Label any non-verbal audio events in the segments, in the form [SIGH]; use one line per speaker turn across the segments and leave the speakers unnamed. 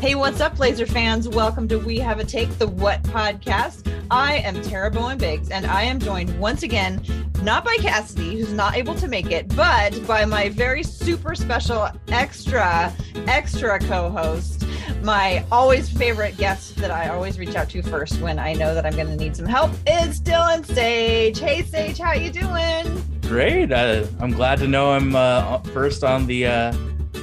Hey, what's up, Blazer fans? Welcome to We Have a Take, the What podcast. I am Tara Bowen Biggs, and I am joined once again, not by Cassidy, who's not able to make it, but by my very super special extra, extra co host, my always favorite guest that I always reach out to first when I know that I'm going to need some help is Dylan Sage. Hey, Sage, how you doing?
Great. Uh, I'm glad to know I'm uh, first on the uh,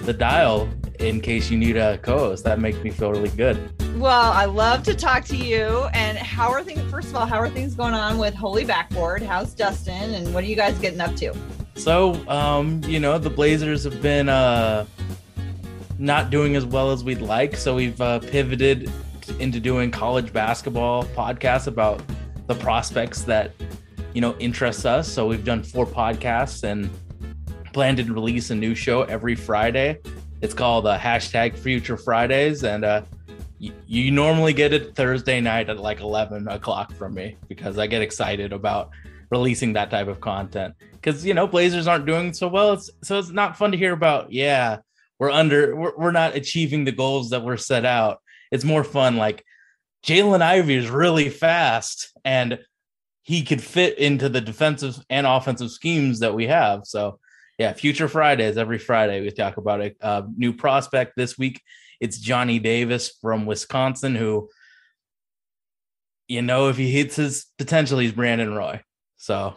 the dial in case you need a co-host. That makes me feel really good.
Well, I love to talk to you. And how are things? First of all, how are things going on with Holy Backboard? How's Dustin? And what are you guys getting up to?
So, um, you know, the Blazers have been uh, not doing as well as we'd like. So we've uh, pivoted into doing college basketball podcasts about the prospects that you know interest us. So we've done four podcasts and plan to release a new show every Friday it's called uh, hashtag Future Fridays, and uh, you normally get it Thursday night at like 11 o'clock from me because I get excited about releasing that type of content. Because you know Blazers aren't doing so well, it's, so it's not fun to hear about. Yeah, we're under, we're, we're not achieving the goals that were set out. It's more fun like Jalen Ivey is really fast and he could fit into the defensive and offensive schemes that we have. So yeah, Future Fridays every Friday we talk about a, a new prospect. This week it's Johnny Davis from Wisconsin, who you know if he hits his potential, he's Brandon Roy. So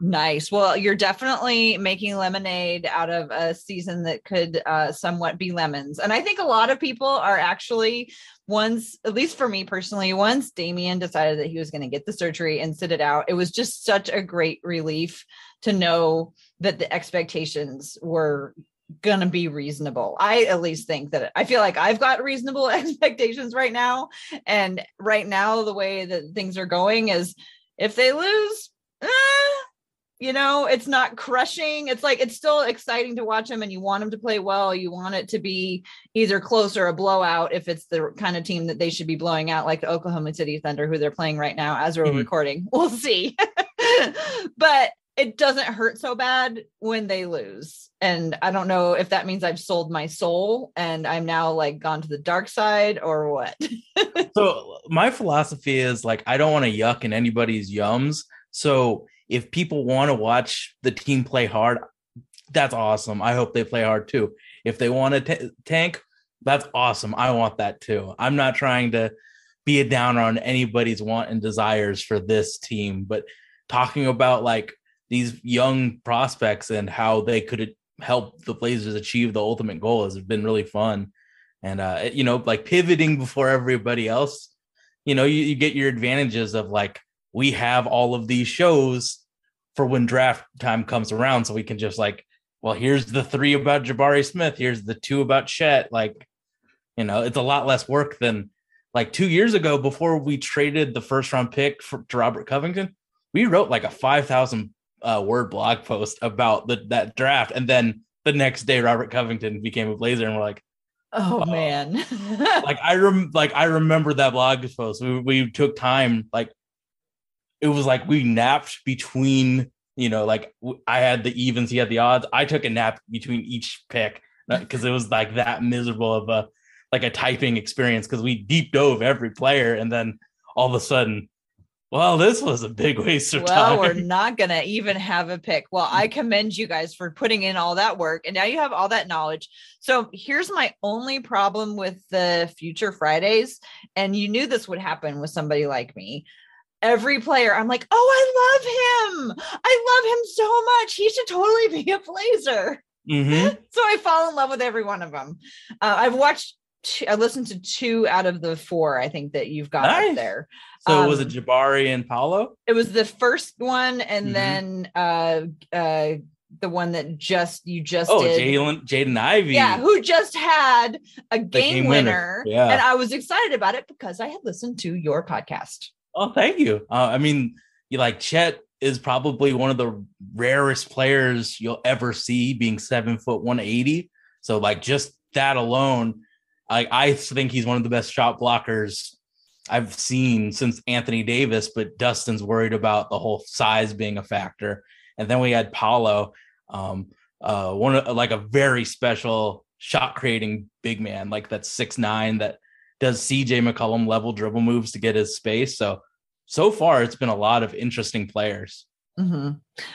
Nice. Well, you're definitely making lemonade out of a season that could uh, somewhat be lemons. And I think a lot of people are actually, once, at least for me personally, once Damian decided that he was going to get the surgery and sit it out, it was just such a great relief to know that the expectations were going to be reasonable. I at least think that I feel like I've got reasonable [LAUGHS] expectations right now. And right now, the way that things are going is if they lose, eh, you know, it's not crushing. It's like it's still exciting to watch them and you want them to play well. You want it to be either close or a blowout if it's the kind of team that they should be blowing out, like the Oklahoma City Thunder, who they're playing right now as we're mm-hmm. recording. [LAUGHS] We'll see. [LAUGHS] but it doesn't hurt so bad when they lose. And I don't know if that means I've sold my soul and I'm now like gone to the dark side or what. [LAUGHS]
so my philosophy is like I don't want to yuck in anybody's yums. So if people want to watch the team play hard, that's awesome. I hope they play hard too. If they want to t- tank, that's awesome. I want that too. I'm not trying to be a downer on anybody's want and desires for this team, but talking about like these young prospects and how they could help the Blazers achieve the ultimate goal has been really fun. And uh, you know, like pivoting before everybody else, you know, you, you get your advantages of like we have all of these shows for when draft time comes around, so we can just like, well, here's the three about Jabari Smith, here's the two about Chet. Like, you know, it's a lot less work than like two years ago before we traded the first round pick for, to Robert Covington. We wrote like a five thousand uh, word blog post about the, that draft, and then the next day Robert Covington became a Blazer, and we're like,
oh, oh. man, [LAUGHS]
like I rem like I remember that blog post. We we took time, like it was like we napped between, you know, like I had the evens, he had the odds. I took a nap between each pick because uh, it was like that miserable of a like a typing experience because we deep dove every player, and then all of a sudden well, this was a big waste of
well, time. Well, we're not going to even have a pick. Well, I commend you guys for putting in all that work and now you have all that knowledge. So, here's my only problem with the future Fridays. And you knew this would happen with somebody like me. Every player, I'm like, oh, I love him. I love him so much. He should totally be a Blazer. Mm-hmm. [LAUGHS] So I fall in love with every one of them. Uh, I've watched two, I listened to two out of the four I think that you've got nice. up there.
So um, was it Jabari and Paolo?
It was the first one, and mm-hmm. then uh uh the one that just you just
oh Jalen Jaden Ivey
yeah who just had a game, game winner. winner. yeah and I was excited about it because I had listened to your podcast.
Oh, thank you. Uh, I mean, you like Chet is probably one of the rarest players you'll ever see, being seven foot one eighty. So like just that alone I, I think he's one of the best shot blockers I've seen since Anthony Davis, but Dustin's worried about the whole size being a factor. And then we had Paolo, um, uh, one like a very special shot creating big man like that six nine that does CJ McCollum level dribble moves to get his space. So so far it's been a lot of interesting players.
Mm-hmm.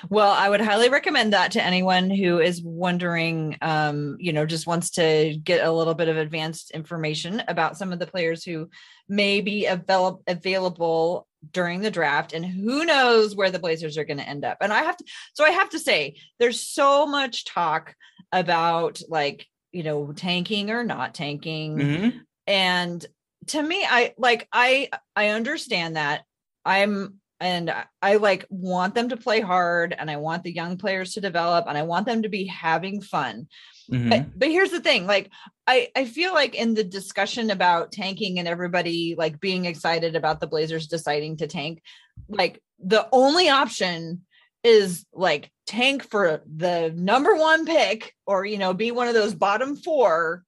Well, I would highly recommend that to anyone who is wondering, um, you know, just wants to get a little bit of advanced information about some of the players who may be avail- available during the draft and who knows where the Blazers are going to end up. And I have to, so I have to say, there's so much talk about like, you know, tanking or not tanking.
Mm-hmm.
And to me, I like, I, I understand that. I'm and I like want them to play hard and I want the young players to develop and I want them to be having fun.
Mm-hmm.
But, but here's the thing like I I feel like in the discussion about tanking and everybody like being excited about the Blazers deciding to tank like the only option is like tank for the number 1 pick or you know be one of those bottom 4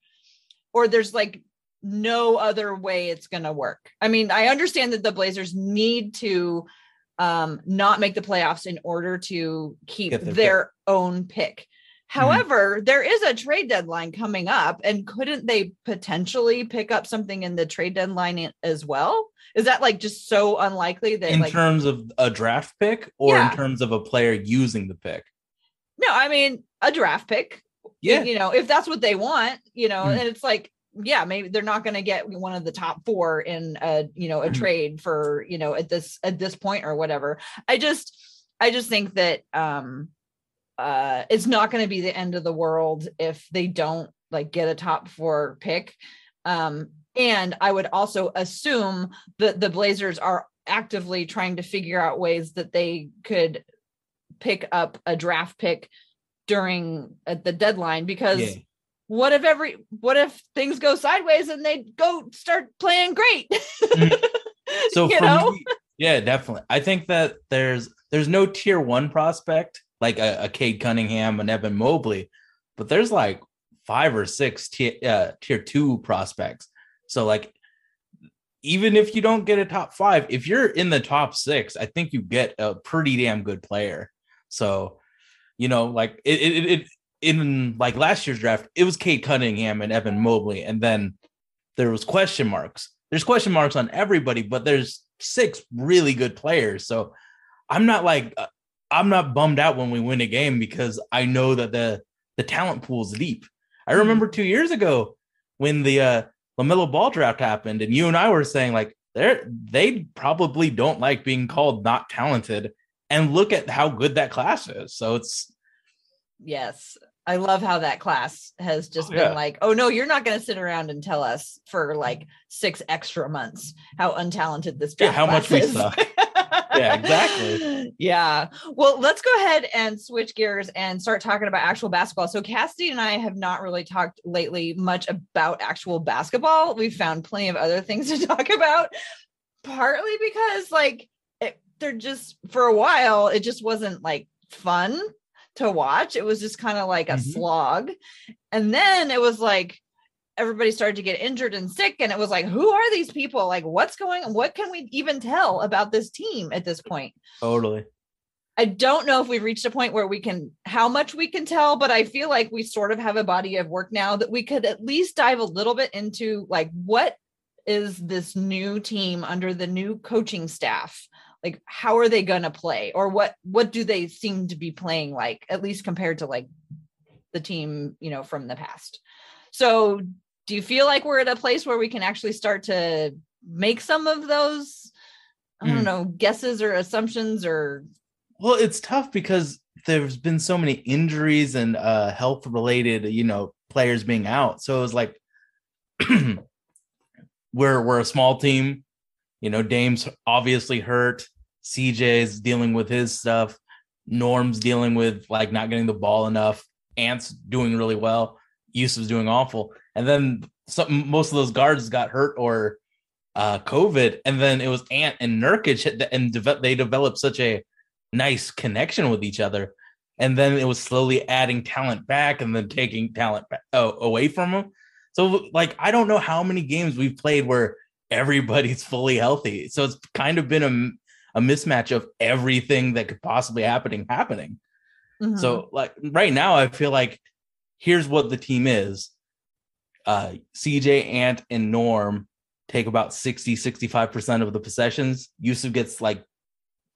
or there's like no other way it's going to work. I mean, I understand that the Blazers need to um, not make the playoffs in order to keep their, their own pick. Mm-hmm. However, mm-hmm. there is a trade deadline coming up, and couldn't they potentially pick up something in the trade deadline as well? Is that like just so unlikely that
in
like,
terms of a draft pick or yeah. in terms of a player using the pick?
No, I mean a draft pick.
Yeah,
you know, if that's what they want, you know, mm-hmm. and it's like yeah, maybe they're not going to get one of the top four in a you know a mm-hmm. trade for you know at this at this point or whatever. I just I just think that um uh it's not going to be the end of the world if they don't like get a top four pick. Um and I would also assume that the Blazers are actively trying to figure out ways that they could pick up a draft pick during at the deadline because yeah what if every what if things go sideways and they go start playing great?
Mm-hmm. [LAUGHS] so you know? me, yeah definitely. I think that there's there's no tier one prospect like a, a cade cunningham and evan mobley but there's like five or six tier, uh, tier two prospects. So like even if you don't get a top five if you're in the top six i think you get a pretty damn good player. So you know like it, it, it in like last year's draft, it was Cade Cunningham and Evan Mobley, and then there was question marks. There's question marks on everybody, but there's six really good players. So I'm not like uh, I'm not bummed out when we win a game because I know that the the talent pool is deep. I hmm. remember two years ago when the uh, LaMelo Ball draft happened, and you and I were saying like they're they probably don't like being called not talented, and look at how good that class is. So it's
yes I love how that class has just oh, been yeah. like, oh no, you're not going to sit around and tell us for like six extra months how untalented this
yeah, how much we suck. yeah, exactly. [LAUGHS]
Yeah. Well, let's go ahead and switch gears and start talking about actual basketball. So Cassidy and I have not really talked lately much about actual basketball. We've found plenty of other things [LAUGHS] to talk about, partly because like it, they're just for a while it just wasn't like fun to watch. It was just kind of like a mm-hmm. slog. And then it was like everybody started to get injured and sick. And it was like, who are these people? Like, what's going on? What can we even tell about this team at this point?
Totally.
I don't know if we've reached a point where we can, how much we can tell, but I feel like we sort of have a body of work now that we could at least dive a little bit into like what is this new team under the new coaching staff? Like how are they going to play? Or what what do they seem to be playing like at least compared to like the team you know from the past? So do you feel like we're at a place where we can actually start to make some of those i don't mm. know guesses or assumptions or
well it's tough because there's been so many injuries and uh health related you know players being out. So it was like [CLEARS THROAT] we're we're a small team. You know dame's obviously hurt CJ's dealing with his stuff. Norm's dealing with like not getting the ball enough. Ant's doing really well. Jusuf's doing awful. And then some most of those guards got hurt or uh COVID. And then it was Ant and Nurkic and de- they developed such a nice connection with each other. And then it was slowly adding talent back and then taking talent back, uh, away from them. So like I don't know how many games we've played where everybody's fully healthy. So it's kind of been a a mismatch of everything that could possibly happening happening. Mm-hmm. So like right now, I feel like here's what the team is. uh, CJ, Ant, and Norm take about 60, 65% of the possessions. Jusuf gets like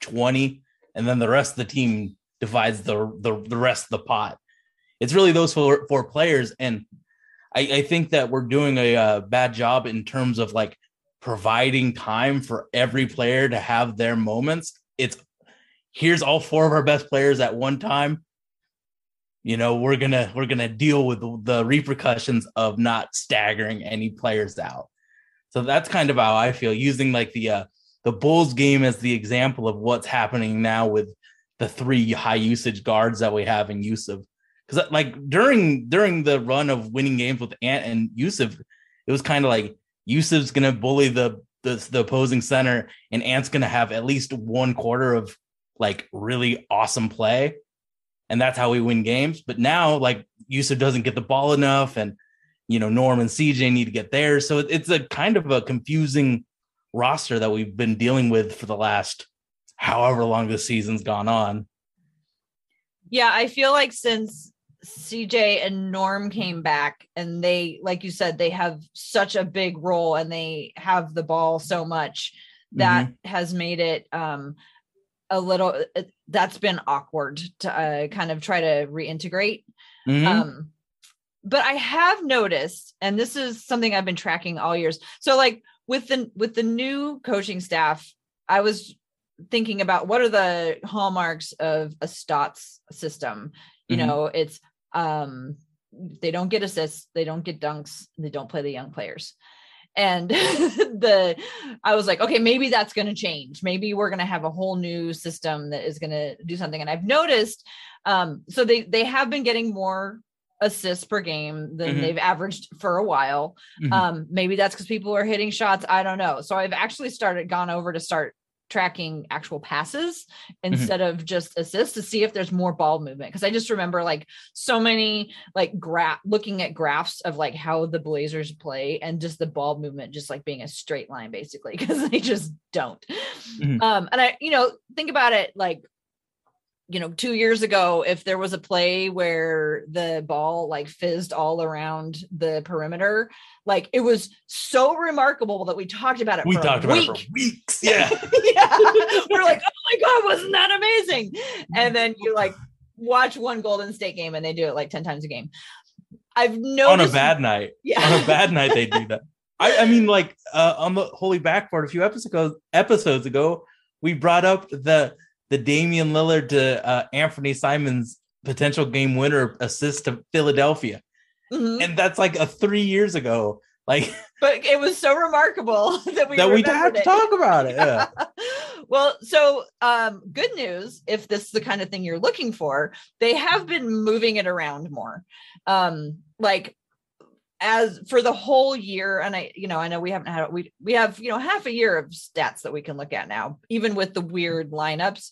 20, and then the rest of the team divides the the, the rest of the pot. It's really those four, four players. And I, I think that we're doing a, a bad job in terms of like providing time for every player to have their moments. It's here's all four of our best players at one time. You know we're gonna we're gonna deal with the, the, repercussions of not staggering any players out. So that's kind of how i feel using like the uh the bulls game as the example of what's happening now with the three high usage guards that we have in jusuf. Because like during during the run of winning games with ant and jusuf it was kind of like jusuf's gonna bully the, the the opposing center and ant's gonna have at least one quarter of like really awesome play. And that's how we win games. But now, like Jusuf doesn't get the ball enough, and you know, Norm and CJ need to get there. So it's a kind of a confusing roster that we've been dealing with for the last however long the season's gone on.
Yeah, I feel like since CJ and Norm came back and they like you said they have such a big role and they have the ball so much that mm-hmm. has made it um a little uh, that's been awkward to uh, kind of try to reintegrate mm-hmm. um but i have noticed and this is something i've been tracking all years so like with the with the new coaching staff i was thinking about what are the hallmarks of a Stotts system you mm-hmm. know it's um they don't get assists they don't get dunks they don't play the young players. And [LAUGHS] the i was like okay maybe that's going to change. Maybe we're going to have a whole new system that is going to do something. And i've noticed um so they they have been getting more assists per game than mm-hmm. they've averaged for a while. Mm-hmm. um maybe that's because people are hitting shots i don't know. So i've actually started gone over to start tracking actual passes mm-hmm. instead mm-hmm. of just assists to see if there's more ball movement because i just remember like so many like graph looking at graphs of like how the blazers play and just the ball movement just like being a straight line basically [LAUGHS] because they just don't mm-hmm. um and i you know think about it like you know, two years ago, if there was a play where the ball like fizzed all around the perimeter, like it was so remarkable that we talked about it.
We talked about week. it for weeks. [LAUGHS] Yeah.
yeah. We're like, [LAUGHS] oh my God, wasn't that amazing? And then you like [LAUGHS] watch one Golden State game and they do it like 10 times a game. I've noticed
on a bad night. Yeah. On a bad night, they do that. I, I mean, like uh, on the Holy Backboard a few episodes ago, episodes ago, we brought up the the Damian Lillard to uh, Anthony Simons potential game winner assist to Philadelphia. Mm-hmm. And that's like a three years ago. Like, [LAUGHS]
but it was so remarkable [LAUGHS] that we
that we have to talk about it. Yeah. [LAUGHS]
well, so um, good news if this is the kind of thing you're looking for, they have been moving it around more. Um, like as for the whole year and i you know i know we haven't had we we have you know half a year of stats that we can look at now even with the weird lineups.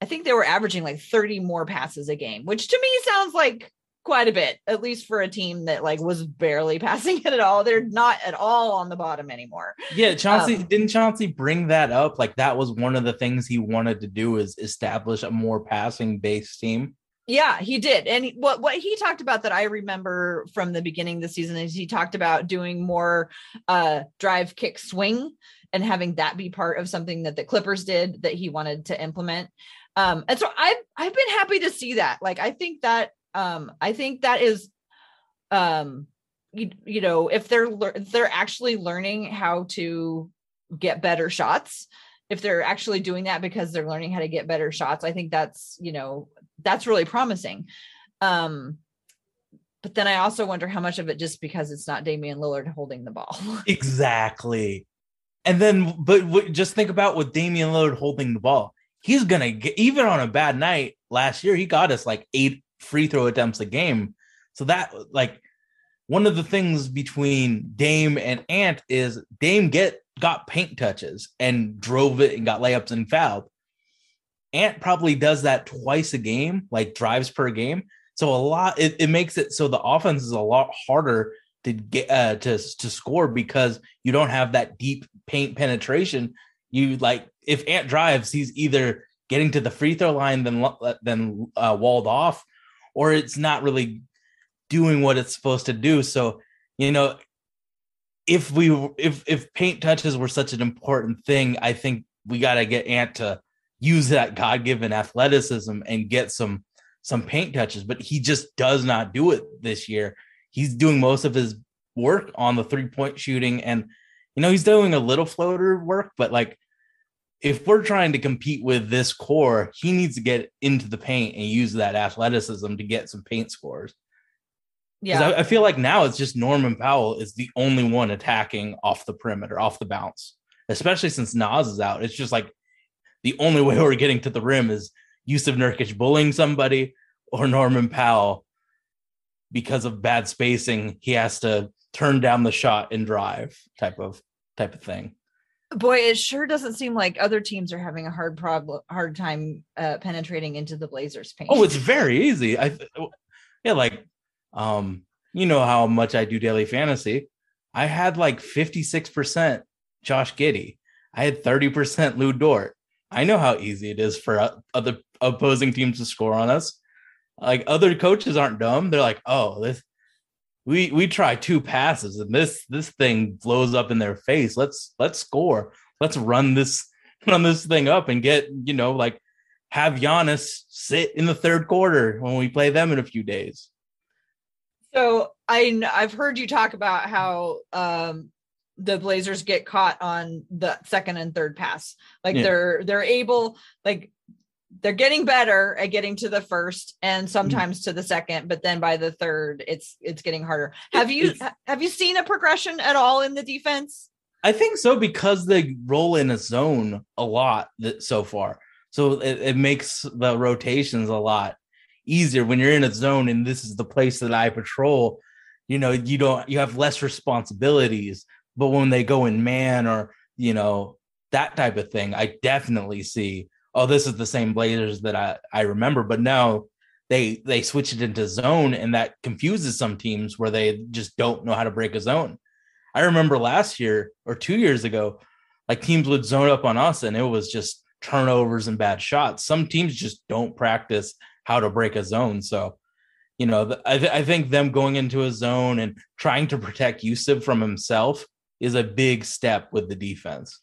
I think they were averaging like 30 more passes a game which to me sounds like quite a bit at least for a team that like was barely [LAUGHS] passing it at all. They're not at all on the bottom anymore.
Yeah chauncey um, didn't chauncey bring that up? Like that was one of the things he wanted to do is establish a more passing based team
yeah, he did. And what what he talked about that I remember from the beginning of the season is he talked about doing more uh drive kick swing and having that be part of something that the Clippers did that he wanted to implement. Um and so I've I've been happy to see that. Like I think that um I think that is um you, you know if they're if they're actually learning how to get better shots if they're actually doing that because they're learning how to get better shots i think that's you know that's really promising. Um, but then I also wonder how much of it just because it's not Damian Lillard holding the ball. [LAUGHS]
exactly. And then, but w- just think about with Damian Lillard holding the ball. He's gonna get even on a bad night. Last year, he got us like eight free throw attempts a game. So that like one of the things between Dame and Ant is Dame get got paint touches and drove it and got layups and fouled. Ant probably does that twice a game, like drives per game. So a lot it, it makes it so the offense is a lot harder to get uh, to to score because you don't have that deep paint penetration. You like if Ant drives, he's either getting to the free throw line then then uh, walled off, or it's not really doing what it's supposed to do. So you know, if we if if paint touches were such an important thing, I think we got to get Ant to use that God given athleticism and get some some paint touches. But he just does not do it this year. He's doing most of his work on the three point shooting, and you know he's doing a little floater work, but like. If we're trying to compete with this core, he needs to get into the paint and use that athleticism to get some paint scores. Yeah. I, I, feel like now it's just Norman Powell is the only one attacking off the perimeter, off the bounce, especially since Naz is out. It's just like the only way we're getting to the rim is Jusuf Nurkic bullying somebody or Norman Powell because of bad spacing. He has to turn down the shot and drive type of type of thing.
Boy, it sure doesn't seem like other teams are having a hard problem, hard time uh, penetrating into the Blazers' paint.
Oh, it's very easy. I yeah, like um, you know how much I do daily fantasy. I had like 56% Josh Giddey. I had 30% Lu Dort. I know how easy it is for other opposing teams to score on us. Like other coaches aren't dumb. They're like, oh, this we we try two passes and this this thing blows up in their face. Let's let's score. Let's run this [LAUGHS] run this thing up and get, you know, like have Giannis sit in the third quarter when we play them in a few days.
So I I've heard you talk about how um, the Blazers get caught on the second and third pass. Like yeah. they're they're able like they're getting better at getting to the first and mm. sometimes mm-hmm. to the second, but then by the third it's it's getting harder. Have you it's, have you seen a progression at all in the defense?
I think so because they roll in a zone a lot that, so far. So it, it makes the rotations a lot easier when you're in a zone and this is the place that I patrol. You know, you don't you have less responsibilities, but when they go in man or you know that type of thing, I definitely see. Oh, this is the same Blazers that I I remember, but now they they switch it into zone, and that confuses some teams where they just don't know how to break a zone. I remember last year or two years ago, like teams would zone up on us, and it was just turnovers and bad shots. Some teams just don't practice how to break a zone. So, you know, I, th- I think them going into a zone and trying to protect Jusuf from himself is a big step with the defense.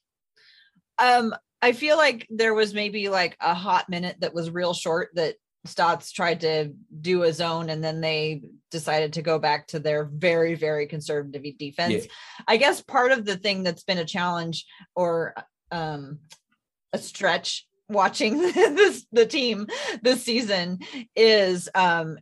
Um, I feel like there was maybe like a hot minute that was real short that Stotts tried to do a zone and then they decided to go back to their very, very conservative defense. Yeah. I guess part of the thing that's been a challenge or um, a stretch watching [LAUGHS] this the team this season is um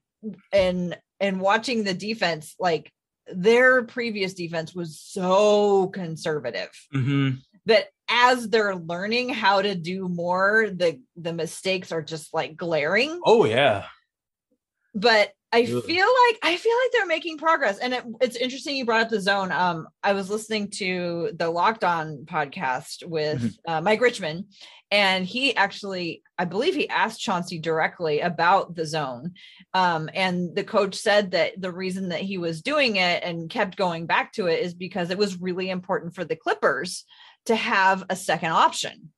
and and watching the defense like their previous defense was so conservative mm-hmm. that as they're learning how to do more the the mistakes are just like glaring
oh yeah
but I feel like I feel like they're making progress, and it, it's interesting you brought up the zone. Um, I was listening to the Locked On podcast with mm-hmm. uh, Mike Richman, and he actually, I believe, he asked Chauncey directly about the zone, um, and the coach said that the reason that he was doing it and kept going back to it is because it was really important for the Clippers to have a second option.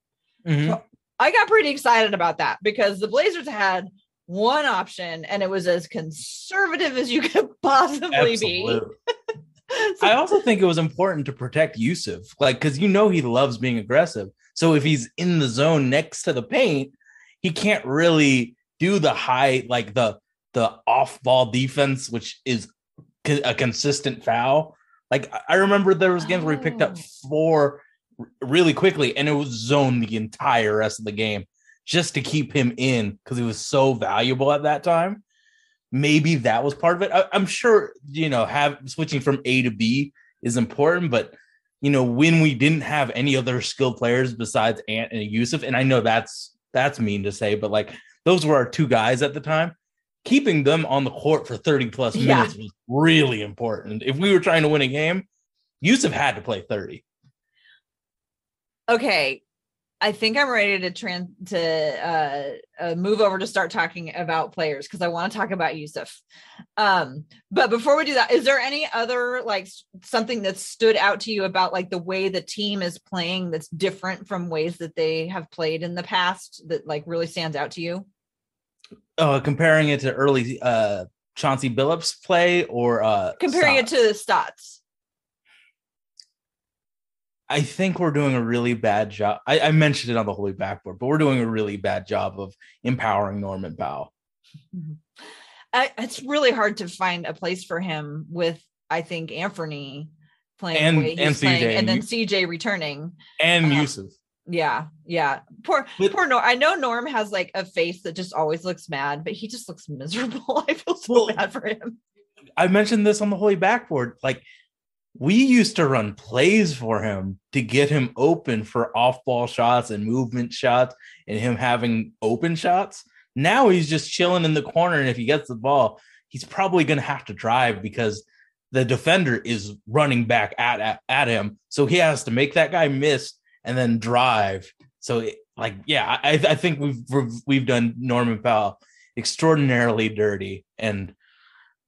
Mm-hmm. So I got pretty excited about that because the Blazers had one option and it was as conservative as you [LAUGHS] could possibly Absolutely. be. [LAUGHS]
so, I also think it was important to protect Jusuf, like because you know he loves being aggressive. So if he's in the zone next to the paint, he can't really do the high, like the the off ball defense, which is a consistent foul. Like I remember there was games oh. where he picked up oh. four really quickly, and it was zone the entire rest of the game just to keep him in because he was so valuable at that time. Maybe that was part of it. I, am sure you know have switching from A to B is important, but you know when we didn't have any other skilled players besides Ant and Jusuf, and I know that's that's mean to say, but like those were our two guys at the time. Keeping them on the court for 30 plus minutes yeah. was really important. If we were trying to win a game, Jusuf had to play 30.
Okay, I think I'm ready to trans to uh, uh, move over to start talking about players because I want to talk about Jusuf. Um, but before we do that, is there any other like something that stood out to you about like the way the team is playing that's different from ways that they have played in the past that like really stands out to you?
Uh, comparing it to early uh, Chauncey Billups play or uh
Comparing it to the stats.
I think we're doing a really bad job. I, I mentioned it on the Holy Backboard, but we're doing a really bad job of empowering Norman Powell.
I, it's really hard to find a place for him with, I think, Anthony playing
And-
the way he's
and
playing,
CJ.
and then CJ returning.
And
Uh-huh.
Jusuf.
Yeah, yeah. Poor,
But-
poor Norm. I know Norm has like a face that just always looks mad, but he just looks miserable. [LAUGHS] I feel so
Well,
bad for him.
I mentioned this on the Holy Backboard. Like we used to run plays for him to get him open for off-ball shots and movement shots and him having open shots. Now he's just chilling in the corner, and if he gets the ball, he's probably going to have to drive because the defender is running back at, at at him. So he has to make that guy miss and then drive. So it- like, yeah, I, I think we've- we've done Norman Powell extraordinarily dirty, and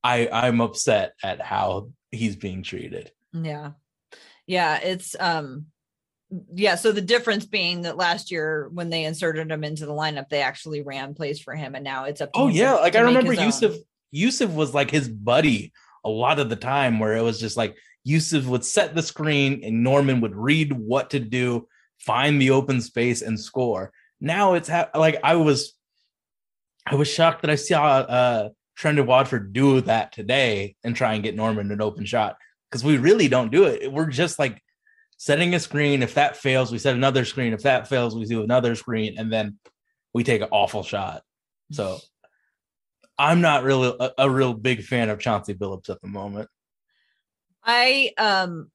I I'm upset at how he's being treated.
Yeah. Yeah, it's um yeah, so the difference being that last year when they inserted him into the lineup, they actually ran plays for him and now it's up to
Oh yeah, like I remember
his own.
Jusuf. Jusuf was like his buddy a lot of the time, where it was just like Jusuf would set the screen and Norman would read what to do, find the open space and score. Now it's ha- like I was, I was shocked that I saw uh Trendon Watford do that today and try and get Norman an open shot because we really don't do it. We're just like setting a screen. If that fails, we set another screen. If that fails, we do another screen, and then we take an awful shot. So I'm not really a, a real big fan of Chauncey Billups at the moment.
I um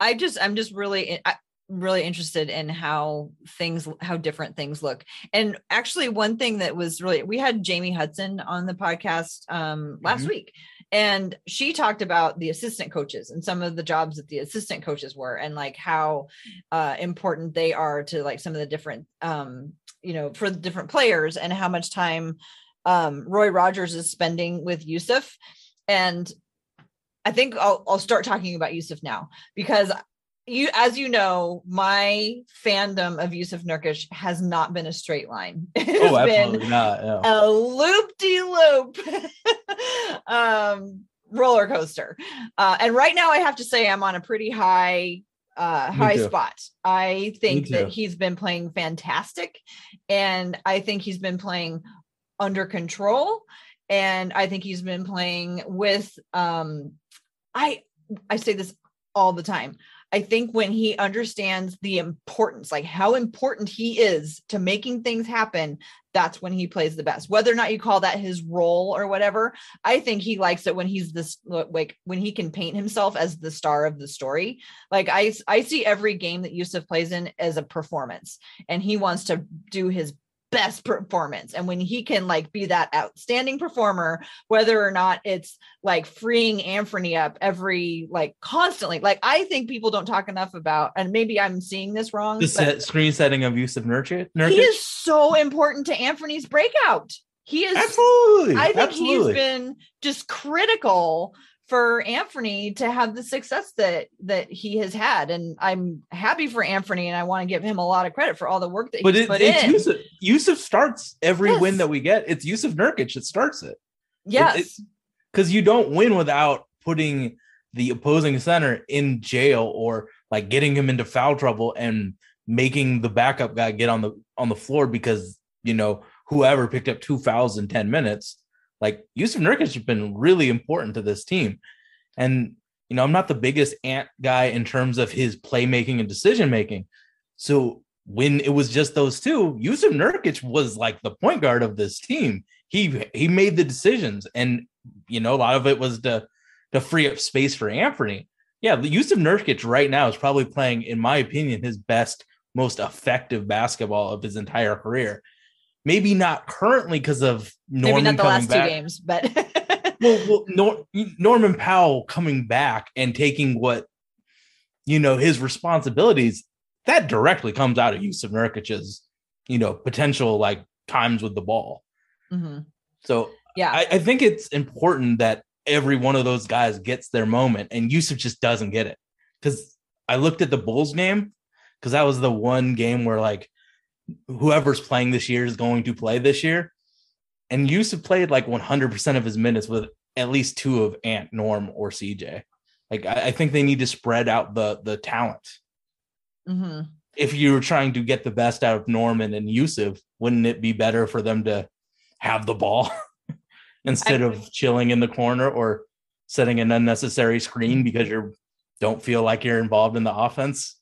I just I'm just really I, really interested in how things how different things look. And actually one thing that was really we had Jamie Hudson on the podcast um last
Mhm.
week and she talked about the assistant coaches and some of the jobs that the assistant coaches were and like how uh important they are to like some of the different um you know for the different players and how much time um Roy Rogers is spending with Jusuf and I think I'll, I'll start talking about Jusuf now because you, as you know, my fandom of Jusuf Nurkic has not been a straight line. [LAUGHS] It has
Oh,
been
not. no.
a loop de loop um roller coaster. Uh, and right now I have to say I'm on a pretty high uh high spot. I think that he's been playing fantastic and I think he's been playing under control and I think he's been playing with um I I say this all the time. I think when he understands the importance, like how important he is to making things happen, that's when he plays the best. Whether or not you call that his role or whatever, I think he likes it when he's this like when he can paint himself as the star of the story. Like I I see every game that Jusuf plays in as a performance, and he wants to do his best performance and when he can like be that outstanding performer whether or not it's like freeing Anthony up every like constantly like i think people don't talk enough about and maybe i'm seeing this wrong
The set, screen setting of Jusuf Nurkic.
he
Nurkic?
is so important to anthony's breakout he is
absolutely.
i think
absolutely.
he's been just critical for Anthony to have the success that that he has had and i'm happy for Anthony and i want to give him a lot of credit for all the work that
but
he's
it,
put
it's
in
Jusuf. Jusuf starts every
Yes.
win that we get. It's Jusuf Nurkic that starts it.
yes
because you don't win without putting the opposing center in jail or like getting him into foul trouble and making the backup guy get on the on the floor because you know whoever picked up two fouls in 10 minutes like Jusuf Nurkic has been really important to this team and you know I'm not the biggest ant guy in terms of his playmaking and decision making so when it was just those two Jusuf Nurkic was like the point guard of this team he he made the decisions and you know, a lot of it was to to free up space for Anthony. Yeah, of Nurkic right now is probably playing, in my opinion, his best, most effective basketball of his entire career. Maybe not currently because of Norman
maybe not the
coming
last
back.
two games but [LAUGHS]
Well, well Nor- Norman Powell coming back and taking what you know his responsibilities that directly comes out of Jusuf Nurkic's you know potential like times with the ball.
Mhm.
So
yeah
I, I think it's important that every one of those guys gets their moment, and Jusuf just doesn't get it. Because I looked at the Bulls game, because that was the one game where like whoever's playing this year is going to play this year, and Jusuf played like 100% of his minutes with at least two of Ant, Norm, or CJ. Like I, I think they need to spread out the the talent.
hmm
If you're trying to get the best out of Norman and Jusuf, wouldn't it be better for them to have the ball [LAUGHS] instead
I-
of chilling in the corner or setting an unnecessary screen because you don't feel like you're involved in the offense?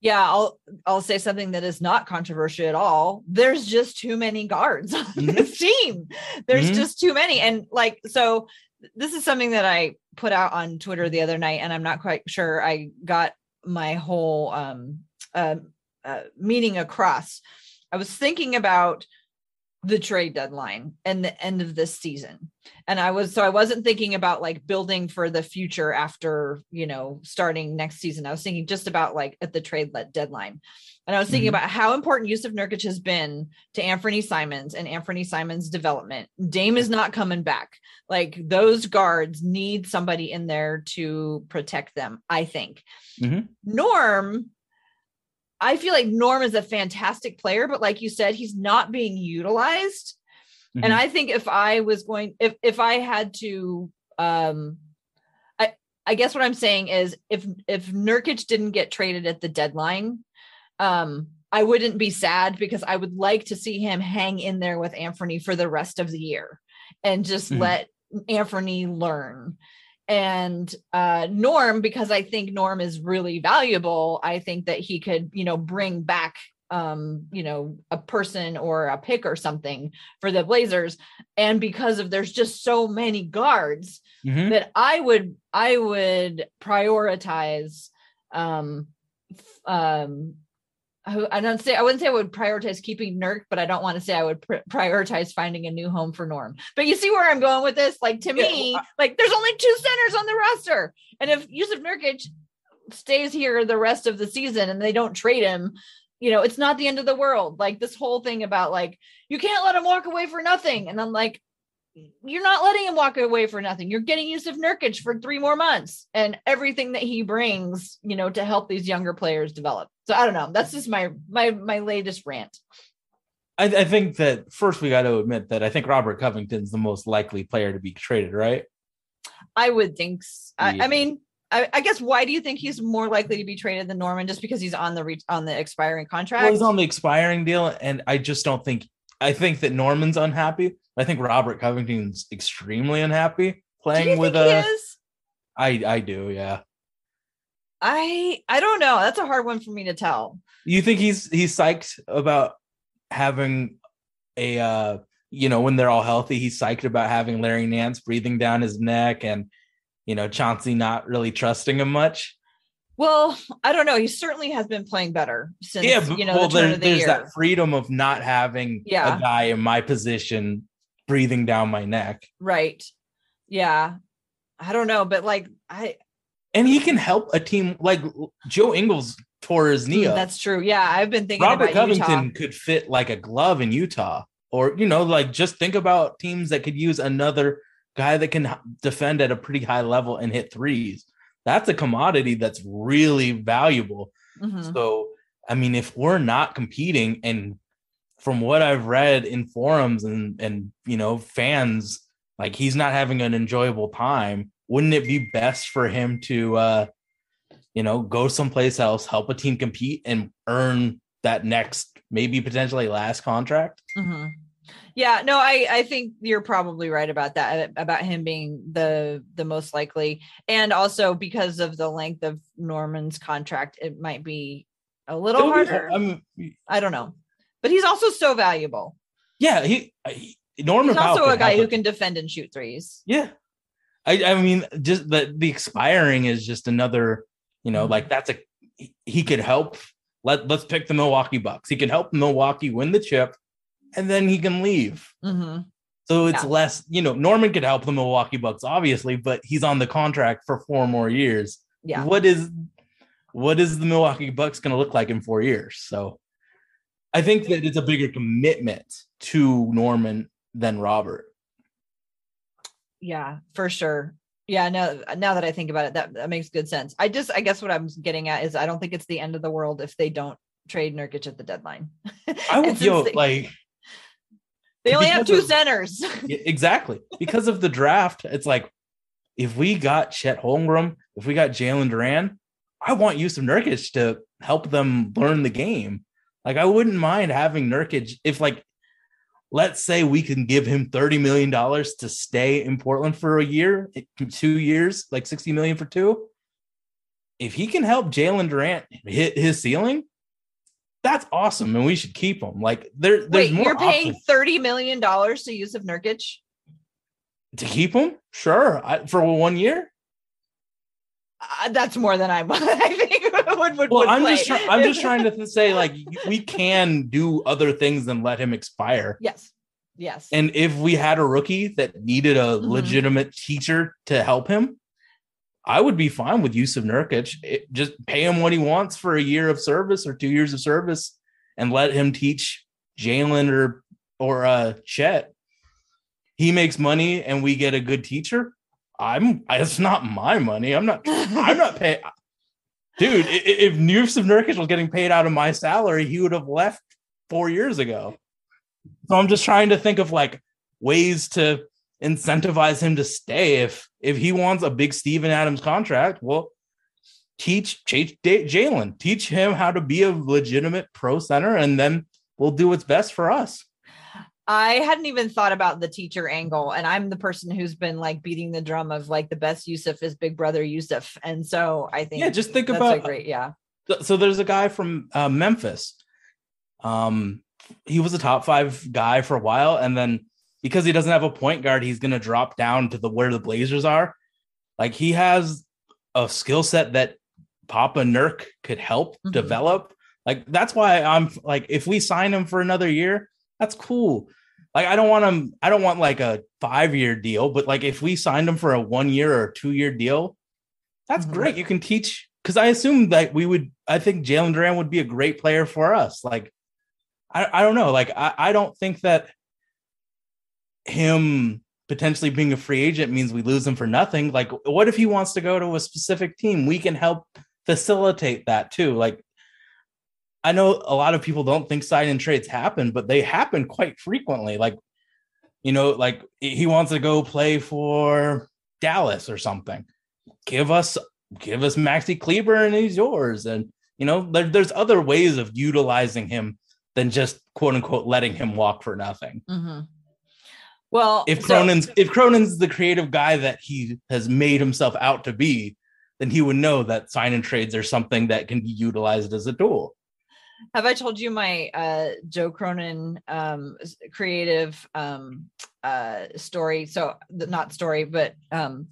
Yeah, I'll I'll say something that is not controversial at all. There's just too many guards on
Mhm.
this team. There's
Mhm.
just too many. And like so this is something that I put out on Twitter the other night and I'm not quite sure I got my whole um uh, uh meaning across. I was thinking about the trade deadline and the end of this season. And I was so I wasn't thinking about like building for the future after, you know, starting next season. I was thinking just about like at the trade let deadline. And I was thinking
Mhm.
about how important Jusuf Nurkic has been to Anthony Simons and Anthony Simons' development. Dame is not coming back. Like those guards need somebody in there to protect them, I think.
Mhm.
Norm I feel like Norm is a fantastic player, but like you said, he's not being utilized. And
Mhm.
I think if I was going, if if I had to, um, I I guess what I'm saying is if if Nurkic didn't get traded at the deadline, um, I wouldn't be sad because I would like to see him hang in there with Anthony for the rest of the year and just
Mhm.
let Anthony learn. And uh Norm, because I think Norm is really valuable, I think that he could, you know, bring back um, you know, a person or a pick or something for the Blazers. And because of there's just so many guards
Mhm.
that I would I would prioritize um um I I don't say I wouldn't say I would prioritize keeping Nurk, but I don't want to say I would pr- prioritize finding a new home for Norm. But you see where I'm going with this? Like to me, like there's only two centers on the roster, and if Jusuf Nurkic stays here the rest of the season and they don't trade him, you know, it's not the end of the world. Like this whole thing about like you can't let him walk away for nothing, and I'm like, you're not letting him walk away for nothing. You're getting Jusuf Nurkic for three more months and everything that he brings, you know, to help these younger players develop. So I don't know. That's just my my my latest rant.
I, I think that first we got to admit that I think Robert Covington's the most likely player to be traded, right?
I would think. s- I,
Yeah.
I mean, I, I guess why do you think he's more likely to be traded than Norman? Just because he's on the re- on the expiring contract?
Well, he's on the expiring deal, and I just don't think. I think that Norman's unhappy. I think Robert Covington's extremely unhappy playing with
think
a.
he is?
I I do, yeah.
I I don't know. That's a hard one for me to tell.
You think he's he's psyched about having a uh you know when they're all healthy, he's psyched about having Larry Nance breathing down his neck and you know Chauncey not really trusting him much.
Well, I don't know. He certainly has been playing better since
yeah, but,
you know
well,
the turn
there,
of the
there's
year.
that freedom of not having
Yeah.
a guy in my position breathing down my neck.
Right. Yeah. I don't know, but like I
And he can help a team like Joe Ingles tore his knee up.
Mm, that's true. Yeah, I've been thinking
Robert
about
Covington
Utah.
could fit like a glove in Utah. Or, you know, like just think about teams that could use another guy that can defend at a pretty high level and hit threes. That's a commodity that's really valuable.
Mhm.
So, I mean, if we're not competing, and from what I've read in forums and and you know fans, like he's not having an enjoyable time, wouldn't it be best for him to, uh, you know, go someplace else, help a team compete, and earn that next, maybe potentially last contract?
Mhm. Yeah, no, I I think you're probably right about that about him being the the most likely, and also because of the length of Norman's contract, it might be a little
It'll
harder.
I mean,
I don't know, but he's also so valuable.
yeah, he, he Norman
He's also a guy who
a
can defend and shoot threes.
Yeah. I, I mean, just the the expiring is just another, you know,
Mhm.
like that's a he- could help. Let let's pick the Milwaukee Bucks. He can help Milwaukee win the chip, and then he can leave.
Mhm.
So it's
Yeah.
less, you know, Norman could help the Milwaukee Bucks, obviously, but he's on the contract for four more years.
Yeah,
What is what is the Milwaukee Bucks going to look like in four years? So I think that it's a bigger commitment to Norman than Robert.
Yeah, for sure. Yeah, now now that I think about it, that that makes good sense. I just I guess what I'm getting at is I don't think it's the end of the world if they don't trade Nurkic at the deadline.
I would [LAUGHS] feel
they-
like [LAUGHS]
They only have two
of-
centers. [LAUGHS]
Exactly. Because of the draft, it's like if we got Chet Holmgren, if we got Jalen Duren, I want Jusuf Nurkic to help them learn the game. Like I wouldn't mind having Nurkic if like let's say we can give him 30 million dollars to stay in Portland for a year, two years, like 60 million for two. If he can help Jalen Duren hit his ceiling, that's awesome, and we should keep him. Like there, there's
Wait,
more
you're paying
options.
thirty million dollars to Jusuf Nurkic?
to keep him sure I, for one year
Uh, that's more than I, [LAUGHS] I think [LAUGHS] would would.
well
would
i'm
play.
just trying i'm just trying to [LAUGHS] say like we can do other things than let him expire
yes, yes.
and if we had a rookie that needed a
Mhm.
legitimate teacher to help him i would be fine with Jusuf Nurkic It- just pay him what he wants for a year of service or two years of service and let him teach jalen or or uh chet he makes money and we get a good teacher i'm it's not my money i'm not [LAUGHS] I'm not paying. Dude, if Jusuf Nurkic was getting paid out of my salary, he would have left four years ago. So I'm just trying to think of like ways to incentivize him to stay. If if he wants a big Steven Adams contract, well, teach teach Jalen, teach him how to be a legitimate pro center, and then we'll do what's best for us.
I hadn't even thought about the teacher angle, and I'm the person who's been like beating the drum of like the best Jusuf is Big Brother Jusuf, and so I think
Yeah, just think about
a great, yeah.
So- there's a guy from uh, Memphis. Um, he was a top five guy for a while, and then because he doesn't have a point guard, he's gonna drop down to the where the Blazers are. Like he has a skill set that Papa Nurk could help
Mhm.
develop. Like that's why I'm like, if we sign him for another year, that's cool. Like I don't want him, I don't want like a five year deal, but like if we signed him for a one year or two year deal, that's
Mhm.
great. You can teach because I assume that we would. I think Jalen Duren would be a great player for us. Like, I, I don't know. Like, I, I don't think that him potentially being a free agent means we lose him for nothing. Like, what if he wants to go to a specific team? We can help facilitate that too. Like, I know a lot of people don't think sign and trades happen, but they happen quite frequently. Like, you know, like he wants to go play for Dallas or something. Give us give us Maxi Kleber and he's yours. And you know, there, there's other ways of utilizing him than just quote unquote letting him walk for nothing.
Mhm. Well,
If
so-
Cronin's if Cronin's the creative guy that he has made himself out to be, then he would know that sign and trades are something that can be utilized as a tool.
Have I told you my uh Joe Cronin um creative um uh story? So not story, but um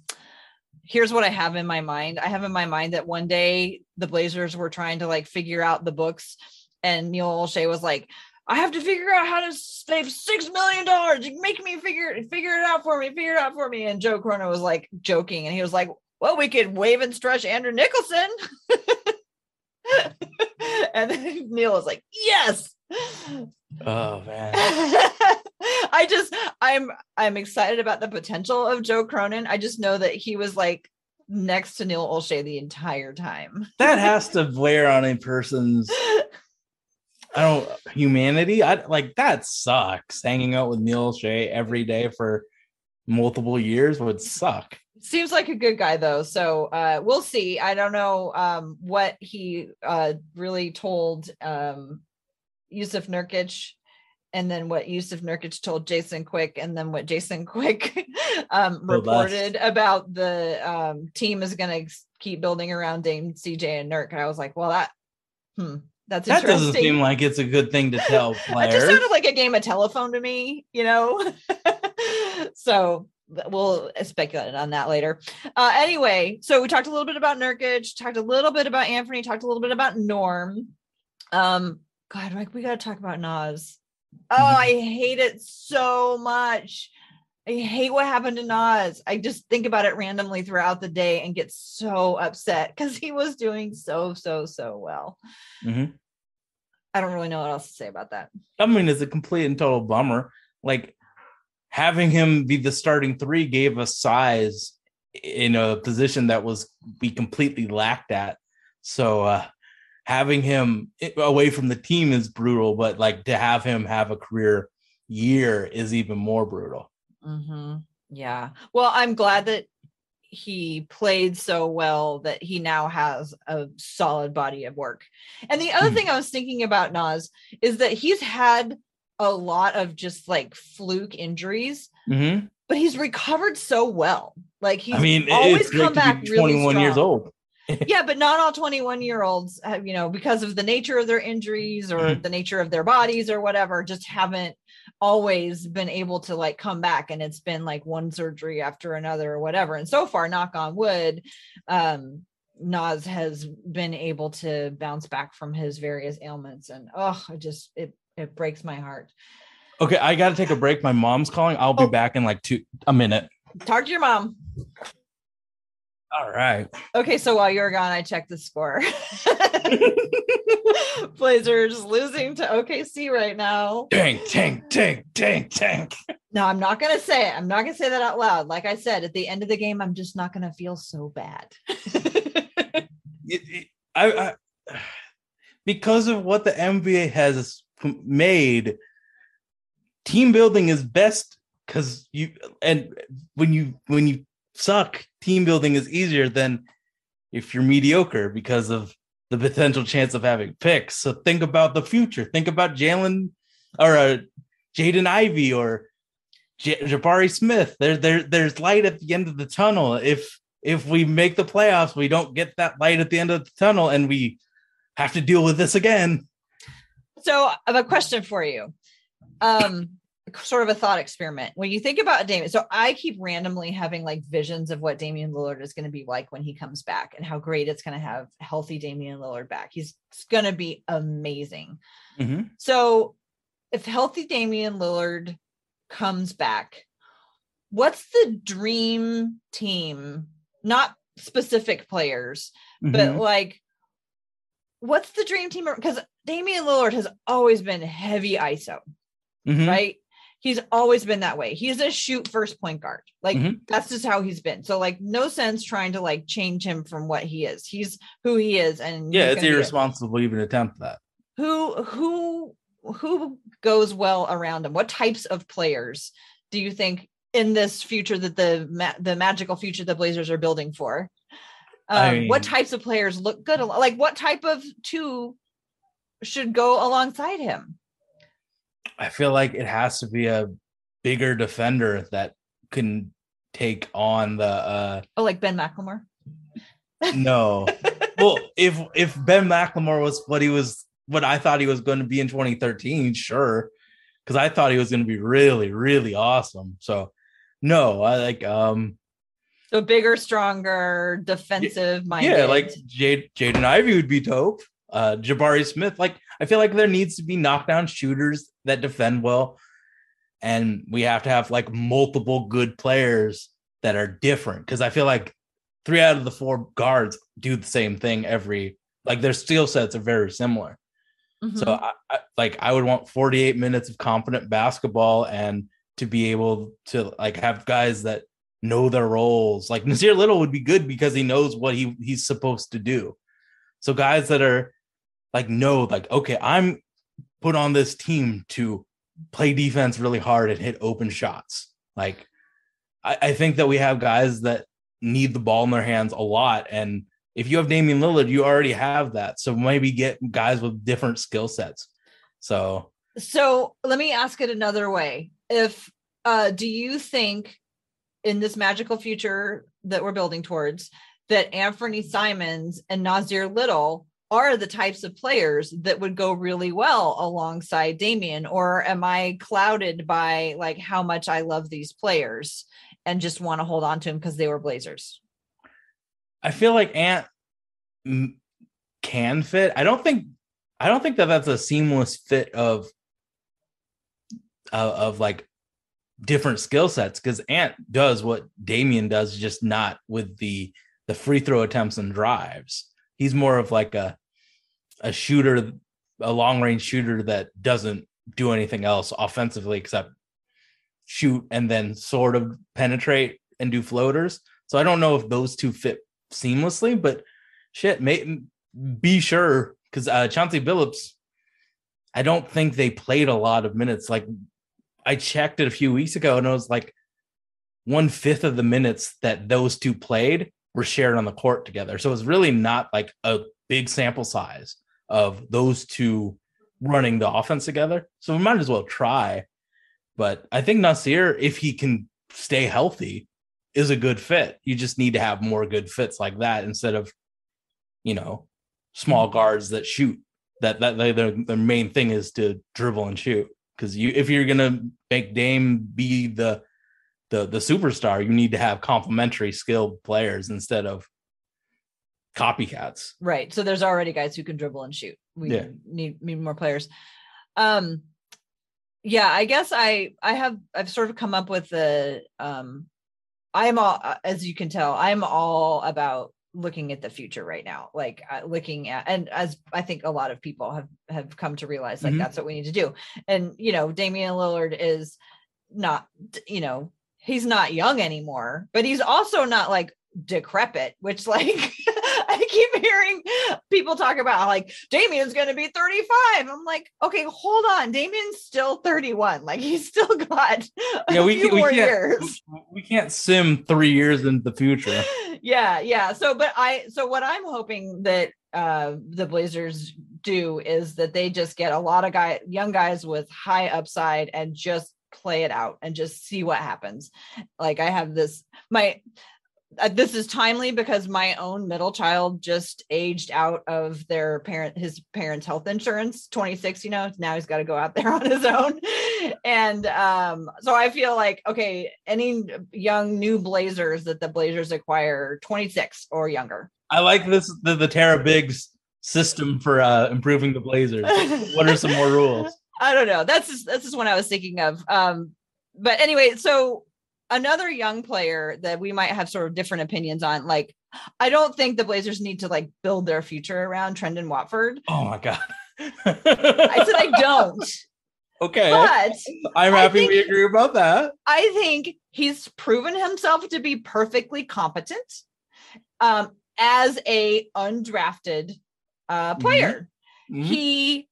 here's what I have in my mind. I have in my mind that one day the Blazers were trying to like figure out the books and Neil Olshey was like, I have to figure out how to save six million dollars. Make me figure figure it out for me, figure it out for me. And Joe Cronin was like joking and he was like, Well, we could wave and stretch Andrew Nicholson. [LAUGHS] [LAUGHS] and then [LAUGHS] Neil was like, Yes.
Oh man. [LAUGHS]
I just I'm I'm excited about the potential of Joe Cronin. I just know that he was like next to Neil Olshey the entire time.
that has to wear on a person's I don't humanity. I like that sucks. Hanging out with Neil Olshey every day for multiple years would suck.
Seems like a good guy though. So uh we'll see. I don't know um what he uh really told um Jusuf Nurkic and then what Jusuf Nurkic told Jason Quick and then what Jason [LAUGHS] Quick um reported about the um team is going to keep building around Dame CJ and Nurk. And I was like, well that hmm that's
That doesn't seem like it's a good thing to tell players. [LAUGHS]
It just sounded like a game of telephone to me, you know. [LAUGHS] so we'll speculate on that later. Uh, anyway, so we talked a little bit about Nurkic, talked a little bit about Anthony, talked a little bit about Norm. Um, God, Mike, we got to talk about Nas. Oh. I hate it so much. I hate what happened to Nas. I just think about it randomly throughout the day and get so upset because he was doing so, so, so well.
Mhm.
I don't really know what else to say about that.
I mean, it's a complete and total bummer. Like having him be the starting three gave us size in a position that was we completely lacked at. So uh having him away from the team is brutal, but like to have him have a career year is even more brutal.
hmm Yeah. Well, I'm glad that he played so well that he now has a solid body of work. And the other
Mhm.
thing I was thinking about Nas is that he's had a lot of just like fluke injuries,
Mm-hmm.
but he's recovered so well. Like he's
I mean,
always come back really
21 years old. [LAUGHS]
yeah, but not all 21 year olds have, you know, because of the nature of their injuries or
Mhm.
the nature of their bodies or whatever, just haven't always been able to like come back. And it's been like one surgery after another or whatever. And so far, knock on wood, um, Nas has been able to bounce back from his various ailments. And oh, I just it it breaks my heart.
Okay, I got to take a break. My mom's calling. I'll be
Oh.
back in like two a minute.
Talk to your mom.
All right.
Okay, so while you're gone, I checked the score. [LAUGHS] Blazers losing to OKC right now.
Tank, tank, tank, tank, tank.
No, I'm not going to say it. I'm not going to say that out loud. Like I said, at the end of the game, I'm just not going to feel so bad. [LAUGHS]
I, I [SIGHS] because of what the NBA has made, team building is best because you and when you when you suck, team building is easier than if you're mediocre because of the potential chance of having picks. So think about the future. Think about Jalen or uh, Jaden Ivey or J- Jabari Smith. There, there, there's light at the end of the tunnel. If if we make the playoffs, we don't get that light at the end of the tunnel, and we have to deal with this again.
So I have a question for you. Um, sort of a thought experiment. When you think about Damian, so I keep randomly having like visions of what Damian Lillard is going to be like when he comes back and how great it's going to have healthy Damian Lillard back. He's going to be amazing.
Mhm.
So, if healthy Damian Lillard comes back, what's the dream team? Not specific players, but
Mhm.
like, what's the dream team? Because Damian Lillard has always been heavy ISO,
Mhm.
right? He's always been that way. He's a shoot first point guard. Like
Mhm.
that's just how he's been. So like no sense trying to like change him from what he is. He's who he is and
yeah, it's
gonna it
irresponsible even attempt that.
who who who goes well around him what types of players do you think in this future that the ma- the magical future the blazers are building for um,
I
what types of players look good like what type of two should go alongside him
I feel like it has to be a bigger defender that can take on the uh
oh like ben mclemore
no. [LAUGHS] well, if if Ben McLemore was what he was what I thought he was going to be in 2013, sure. Cuz I thought he was going to be really really awesome. So no, I like um
so bigger stronger defensive minded
yeah, like Jade Jaden Ivey would be dope. Uh Jabari Smith like I feel like there needs to be knockdown shooters that defend well and we have to have like multiple good players that are different cuz I feel like three out of the four guards do the same thing every like their skill sets are very similar.
Mhm.
So I, I like I would want 48 minutes of confident basketball and to be able to like have guys that know their roles. Like Nassir Little would be good because he knows what he he's supposed to do. So guys that are like know like okay, I'm put on this team to play defense really hard and hit open shots. Like I, I think that we have guys that need the ball in their hands a lot and if you have Damian Lillard, you already have that. So maybe get guys with different skill sets. So
So let me ask it another way. If uh do you think in this magical future that we're building towards that Anthony Simons and Nassir Little are the types of players that would go really well alongside Damian or am I clouded by like how much I love these players and just want to hold on to them because they were Blazers?
I feel like Ant can fit. I don't think I don't think that that's a seamless fit of of, of like different skill sets because Ant does what Damian does, just not with the the free throw attempts and drives. He's more of like a a shooter, a long range shooter that doesn't do anything else offensively except shoot and then sort of penetrate and do floaters. So I don't know if those two fit seamlessly, but shit, may, be sure because uh, Chauncey Billups, I don't think they played a lot of minutes. Like I checked it a few weeks ago and it was like one fifth of the minutes that those two played were shared on the court together. So it's really not like a big sample size of those two running the offense together. So we might as well try. But I think Nassir, if he can stay healthy, is a good fit. You just need to have more good fits like that instead of, you know, small hmm. guards that shoot. That that their their main thing is to dribble and shoot. Because you, if you're gonna make Dame be the the the superstar, you need to have complementary skilled players instead of copycats.
Right. So there's already guys who can dribble and shoot. We
Yeah.
need need more players. Um yeah, I guess I I have I've sort of come up with the um I'm all uh, as you can tell, I'm all about looking at the future right now. Like uh, looking at and as I think a lot of people have have come to realize like
Mhm.
that's what we need to do. And you know, Damian Lillard is not you know, he's not young anymore, but he's also not like decrepit, which like [LAUGHS] [LAUGHS] I keep hearing people talk about like Damian's gonna be 35. I'm like, okay, hold on. Damian's still 31. Like he's still got a
Yeah, we
few
we
more years.
We can't sim three years into the future. [LAUGHS]
yeah, yeah. So but I so what I'm hoping that uh the Blazers do is that they just get a lot of guy young guys with high upside and just play it out and just see what happens. Like I have this my this is timely because my own middle child just aged out of their parent his parents health insurance 26 you know now he's got to go out there [LAUGHS] on his own and um so i feel like okay any young new blazers that the blazers acquire 26 or younger
I like this the, the Terra Biggs system for uh improving the Blazers. what are some more rules? [LAUGHS]
I don't know. That's just, that's just what I was thinking of. Um, but anyway, so another young player that we might have sort of different opinions on. Like, I don't think the Blazers need to like build their future around Trendon Watford.
Oh my god.
I said I don't, [LAUGHS]
okay.
but
I'm happy we agree about that.
I think he's proven himself to be perfectly competent um, as a undrafted uh, player.
Mhm.
he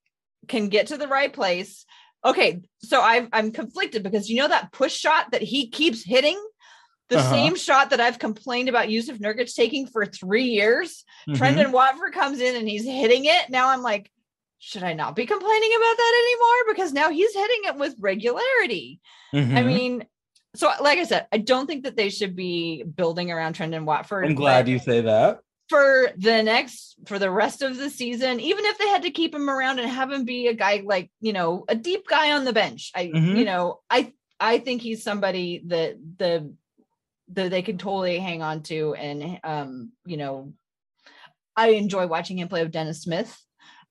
can get to the right place. Okay, so I've, I'm conflicted because you know that push shot that he keeps hitting, the
Uh-huh.
same shot that I've complained about Jusuf Nurkic taking for three years.
Mhm.
Trendon Watford comes in and he's hitting it. Now I'm like, should I not be complaining about that anymore? Because now he's hitting it with regularity. I
Mhm.
mean, so like I said, I don't think that they should be building around Trendon Watford.
I'm glad you say that.
For the next for the rest of the season even if they had to keep him around and have him be a guy like you know a deep guy on the bench i
Mhm.
you know i i think he's somebody that the that they can totally hang on to and um you know i enjoy watching him play with dennis smith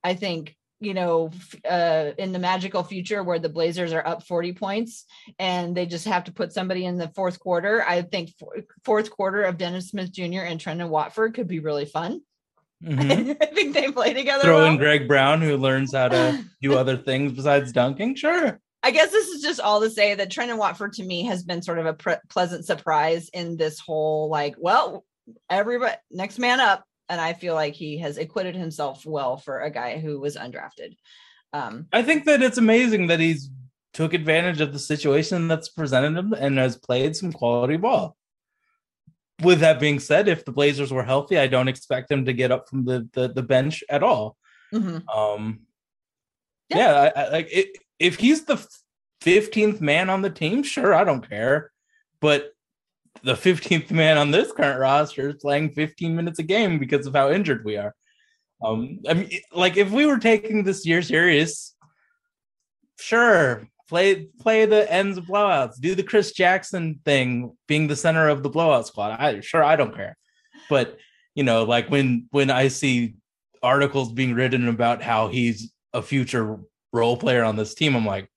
i think you know uh in the magical future where the blazers are up 40 points and they just have to put somebody in the fourth quarter i think fourth quarter of dennis smith jr and Trendon Watford could be really fun
Mhm. [LAUGHS]
i think they play together
Throw in. Greg Brown, who learns how to [LAUGHS] do other things besides dunking. Sure.
I guess this is just all to say that Trendon Watford to me has been sort of a pre- pleasant surprise in this whole like, well, everybody next man up, and I feel like he has acquitted himself well for a guy who was undrafted. Um,
I think that it's amazing that he's took advantage of the situation that's presented him and has played some quality ball. With that being said, if the Blazers were healthy, I don't expect him to get up from the the, the bench at all.
mhm.
Um,
Yeah.
yeah, I, I, like it, if he's the fifteenth man on the team, sure, I don't care. But the fifteenth man on this current roster is playing fifteen minutes a game because of how injured we are. Um, I mean, like if we were taking this year serious, sure, play play the ends of blowouts, do the Chris Jackson thing, being the center of the blowout squad. I sure I don't care, but you know, like when when I see articles being written about how he's a future role player on this team, I'm like,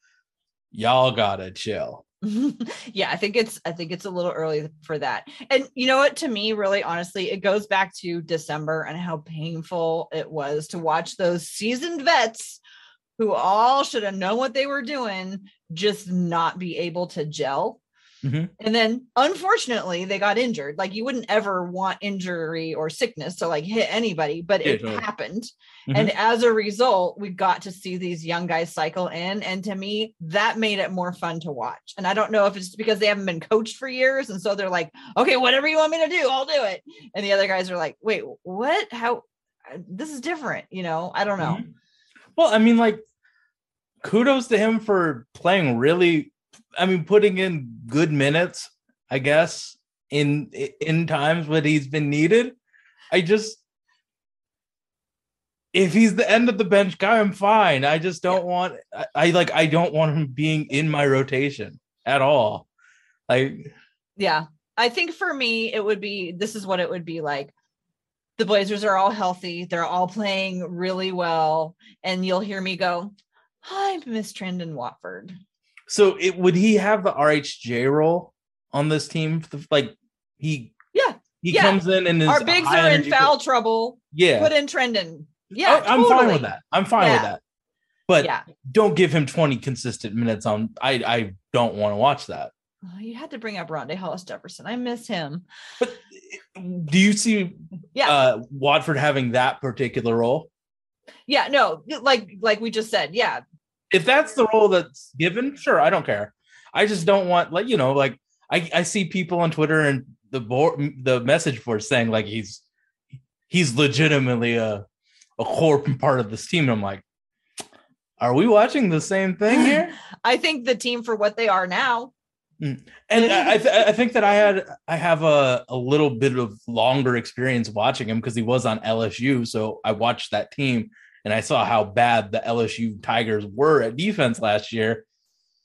y'all gotta chill. [LAUGHS]
yeah, I think it's I think it's a little early for that. And you know what? To me, really honestly, it goes back to December and how painful it was to watch those seasoned vets who all should have known what they were doing just not be able to gel.
Mhm.
And then unfortunately they got injured. Like you wouldn't ever want injury or sickness to like hit anybody, but
Yeah,
it
totally.
happened.
Mhm.
And as a result, we got to see these young guys cycle in. And to me, that made it more fun to watch. And I don't know if it's because they haven't been coached for years. And so they're like, okay, whatever you want me to do, I'll do it. And the other guys are like, wait, what? How? This is different. You know, I don't know.
Mhm. Well, I mean, like, kudos to him for playing really. I mean, putting in good minutes, I guess, in in times when he's been needed. I just, if he's the end of the bench guy, I'm fine. I just don't want. I, I like. I don't want him being in my rotation at all. Like,
Yeah. I think for me, it would be this is what it would be like. The Blazers are all healthy. They're all playing really well. And you'll hear me go, Hi, Miss Trendon Watford.
So it would he have the RHJ role on this team? Like, he
Yeah.
he
Yeah.
comes in and is
Our bigs are in foul trouble.
Yeah.
Put in Trendon. Yeah.
I- I'm fine with that. I'm fine with that. But
Yeah.
don't give him 20 consistent minutes on I I don't want to watch that.
Oh, you had to bring up Rondae Hollis Jefferson. I miss him.
But do you see
Yeah.
uh Watford having that particular role?
Yeah. No, like like we just said. Yeah.
If that's the role that's given, sure, I don't care. I just don't want like you know like I I see people on Twitter and the board the message board saying like he's he's legitimately a a core part of this team. And I'm like, are we watching the same thing here? [LAUGHS]
I think the team for what they are now. Mm.
And I, I, th- I think that I had I have a, a little bit of longer experience watching him because he was on LSU. So I watched that team and I saw how bad the LSU Tigers were at defense last year.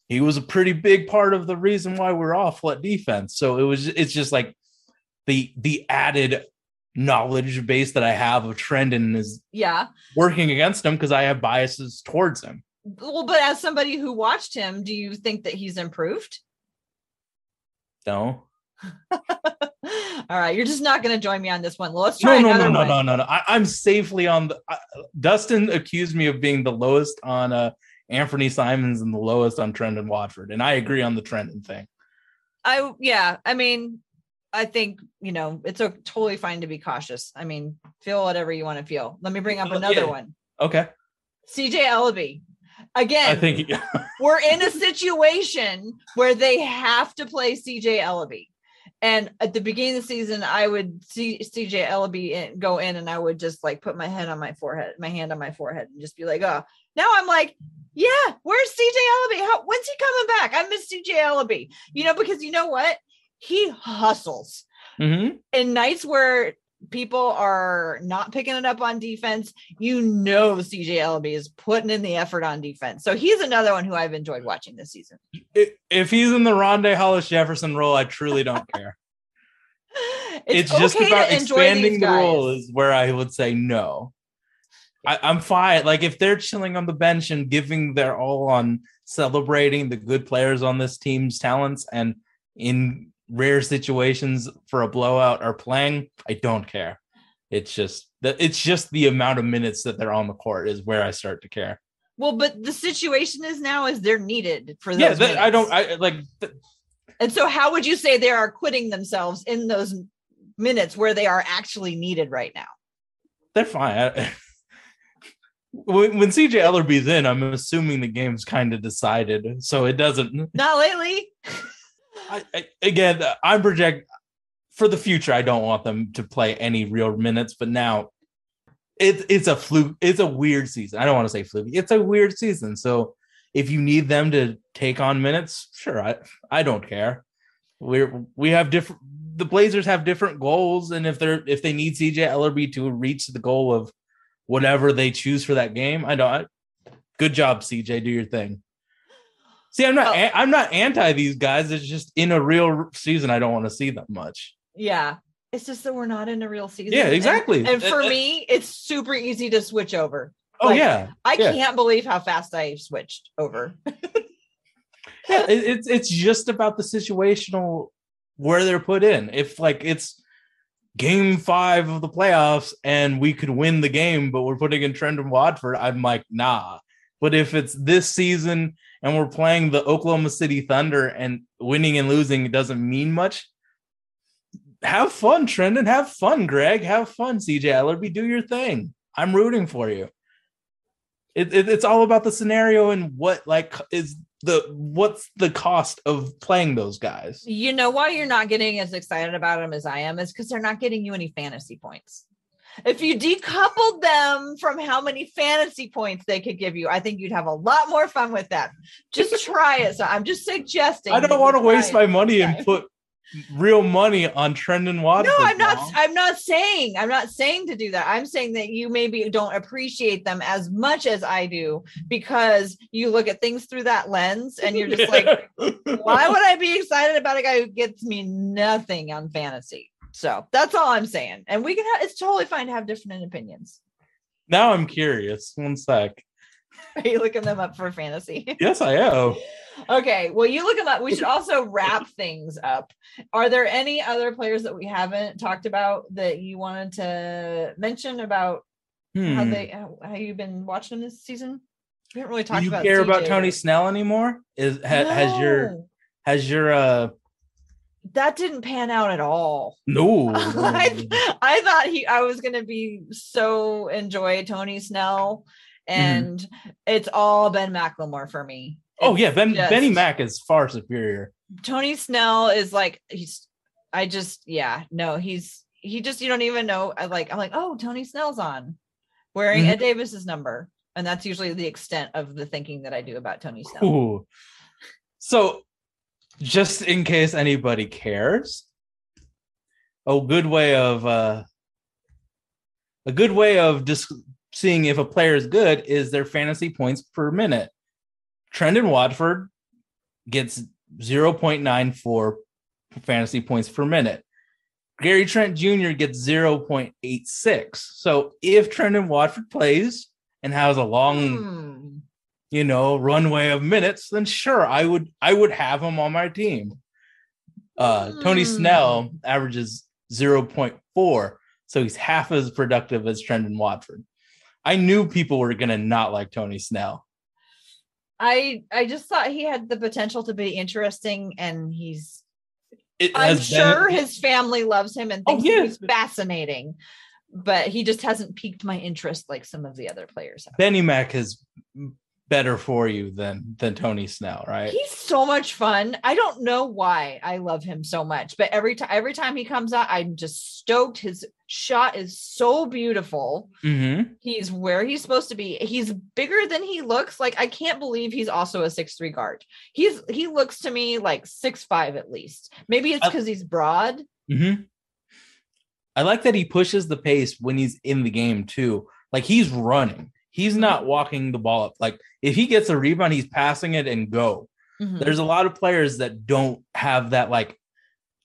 He was a pretty big part of the reason why we're awful at defense. So it was it's just like the the added knowledge base that I have of Trendon is
Yeah.
working against him because I have biases towards him.
Well, but as somebody who watched him, do you think that he's improved?
No. [LAUGHS]
All right, you're just not going to join me on this one. Let's
No,
try
no,
another
no, no,
one.
no, no, no. I, I'm safely on the. I, Dustin accused me of being the lowest on uh, Anthony Simons and the lowest on Trendon Watford, and I agree on the Trendon thing.
I yeah, I mean, I think you know it's a, totally fine to be cautious. I mean, feel whatever you want to feel. Let me bring up another
yeah.
one.
Okay,
CJ Elleby. Again,
I think [LAUGHS]
we're in a situation where they have to play CJ Elleby. And at the beginning of the season, I would see CJ Elleby in, go in and I would just like put my head on my forehead, my hand on my forehead, and just be like, oh, now I'm like, yeah, where's CJ Elleby? How, when's he coming back? I miss CJ Ellaby, you know, because you know what? He hustles
Mhm.
in nights where people are not picking it up on defense, you know CJ Elleby is putting in the effort on defense. So he's another one who I've enjoyed watching this season.
If he's in the Rondae Hollis Jefferson role, I truly don't care. [LAUGHS] it's, just
okay
about expanding the role is where I would say no. I, I'm fine. Like if they're chilling on the bench and giving their all on celebrating the good players on this team's talents and in rare situations for a blowout are playing, I don't care. It's just that it's just the amount of minutes that they're on the court is where I start to care.
Well, but the situation is now is they're needed for those.
Yeah, that, I don't. I like. th-
and so how would you say they are quitting themselves in those minutes where they are actually needed right now?
they're fine. I- [LAUGHS] when, when CJ Elleby's in, I'm assuming the game's kind of decided, so it doesn't.
Not lately. [LAUGHS]
I, again, uh, I'm project for the future. I don't want them to play any real minutes, but now it's it's a fluke. It's a weird season. I don't want to say fluke. It's a weird season. So if you need them to take on minutes, sure, I I don't care. We're we have different. The Blazers have different goals, and if they're if they need CJ Elleby to reach the goal of whatever they choose for that game, I don't. I, good job, CJ. Do your thing. See, I'm not.
Oh.
an- I'm not anti these guys. It's just in a real season, I don't want to see them much.
Yeah. It's just that we're not in a real season.
Yeah, exactly.
And, for
Uh, uh,
me, it's super easy to switch over.
Oh
Like,
yeah,
I
Yeah.
can't believe how fast I switched over. [LAUGHS]
yeah. it- it's it's just about the situational where they're put in. If like it's game five of the playoffs and we could win the game, but we're putting in Trendon Watford, I'm like, nah. But if it's this season and we're playing the Oklahoma City Thunder and winning and losing doesn't mean much. Have fun, Trendon. Have fun, Greg. Have fun, CJ Elleby. Do your thing. I'm rooting for you. It, it, it's all about the scenario and what like is the what's the cost of playing those guys.
You know why you're not getting as excited about them as I am is because they're not getting you any fantasy points. If you decoupled them from how many fantasy points they could give you, I think you'd have a lot more fun with that. Just [LAUGHS] try it. So I'm just suggesting.
I don't want to waste my money and put real money on Trendon Watford.
No, I'm not. Now. I'm not saying. I'm not saying to do that. I'm saying that you maybe don't appreciate them as much as I do because you look at things through that lens and you're just like, [LAUGHS] why would I be excited about a guy who gets me nothing on fantasy? So that's all I'm saying. And we can have. It's totally fine to have different opinions.
Now I'm curious. One sec. [LAUGHS]
Are you looking them up for fantasy? [LAUGHS]
Yes, I am.
okay. Well, you look them up. We should also wrap things up. Are there any other players that we haven't talked about that you wanted to mention about hmm. how they how, how you've been watching them this season? We haven't really talked
Do you
about
care CJ about Tony Snell anymore? Is ha, no. has your has your uh
that didn't pan out at all.
No, [LAUGHS]
I, I thought he I was gonna be so enjoy Tony Snell Mm-hmm. and mm-hmm. it's all Ben McLemore for me.
Oh yeah, Ben just, Benny Mac is far superior.
Tony Snell is like he's. I just yeah no he's he just you don't even know I like I'm like oh Tony Snell's on wearing mm-hmm. Ed Davis's number and that's usually the extent of the thinking that I do about Tony Snell. Ooh.
So just in case anybody cares, a good way of uh a good way of just seeing if a player is good is their fantasy points per minute. Trendon Watford gets 0.94 fantasy points per minute. Gary Trent Jr. gets 0.86. So if Trendon Watford plays and has a long, hmm. You know, runway of minutes, then sure, I would I would have him on my team. Uh, Tony hmm. Snell averages 0.4, so he's half as productive as Trendon Watford. I knew people were gonna not like Tony Snell.
I I just thought he had the potential to be interesting, and he's. I'm sure been... his family loves him and oh, thinks oh, he's fascinating, but he just hasn't piqued my interest like some of the other players. Have.
Benny Mac has better for you than than Tony Snell, right?
He's so much fun. I don't know why I love him so much, but every time every time he comes out, I'm just stoked. His shot is so beautiful. Mm-hmm. He's where he's supposed to be. He's bigger than he looks. Like I can't believe he's also a six three guard. He's he looks to me like six five at least. Maybe it's because he's broad.
Mm-hmm. I like that he pushes the pace when he's in the game too. Like he's running. He's not walking the ball up. Like if he gets a rebound, he's passing it and go. Mm-hmm. There's a lot of players that don't have that like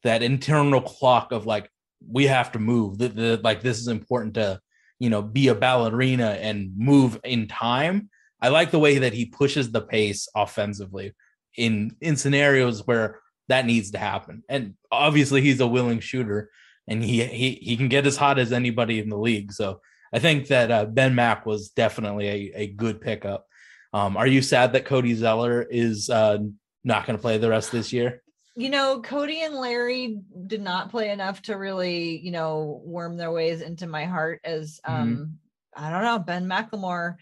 that internal clock of like we have to move. The, the, like this is important to you know be a ballerina and move in time. I like the way that he pushes the pace offensively in in scenarios where that needs to happen. And obviously he's a willing shooter and he he he can get as hot as anybody in the league. So I think that uh, Ben Mac was definitely a, a good pickup. Um, are you sad that Cody Zeller is uh, not going to play the rest of this year?
You know, Cody and Larry did not play enough to really, you know, worm their ways into my heart as mm-hmm. um, mm-hmm. I don't know, Ben McLemore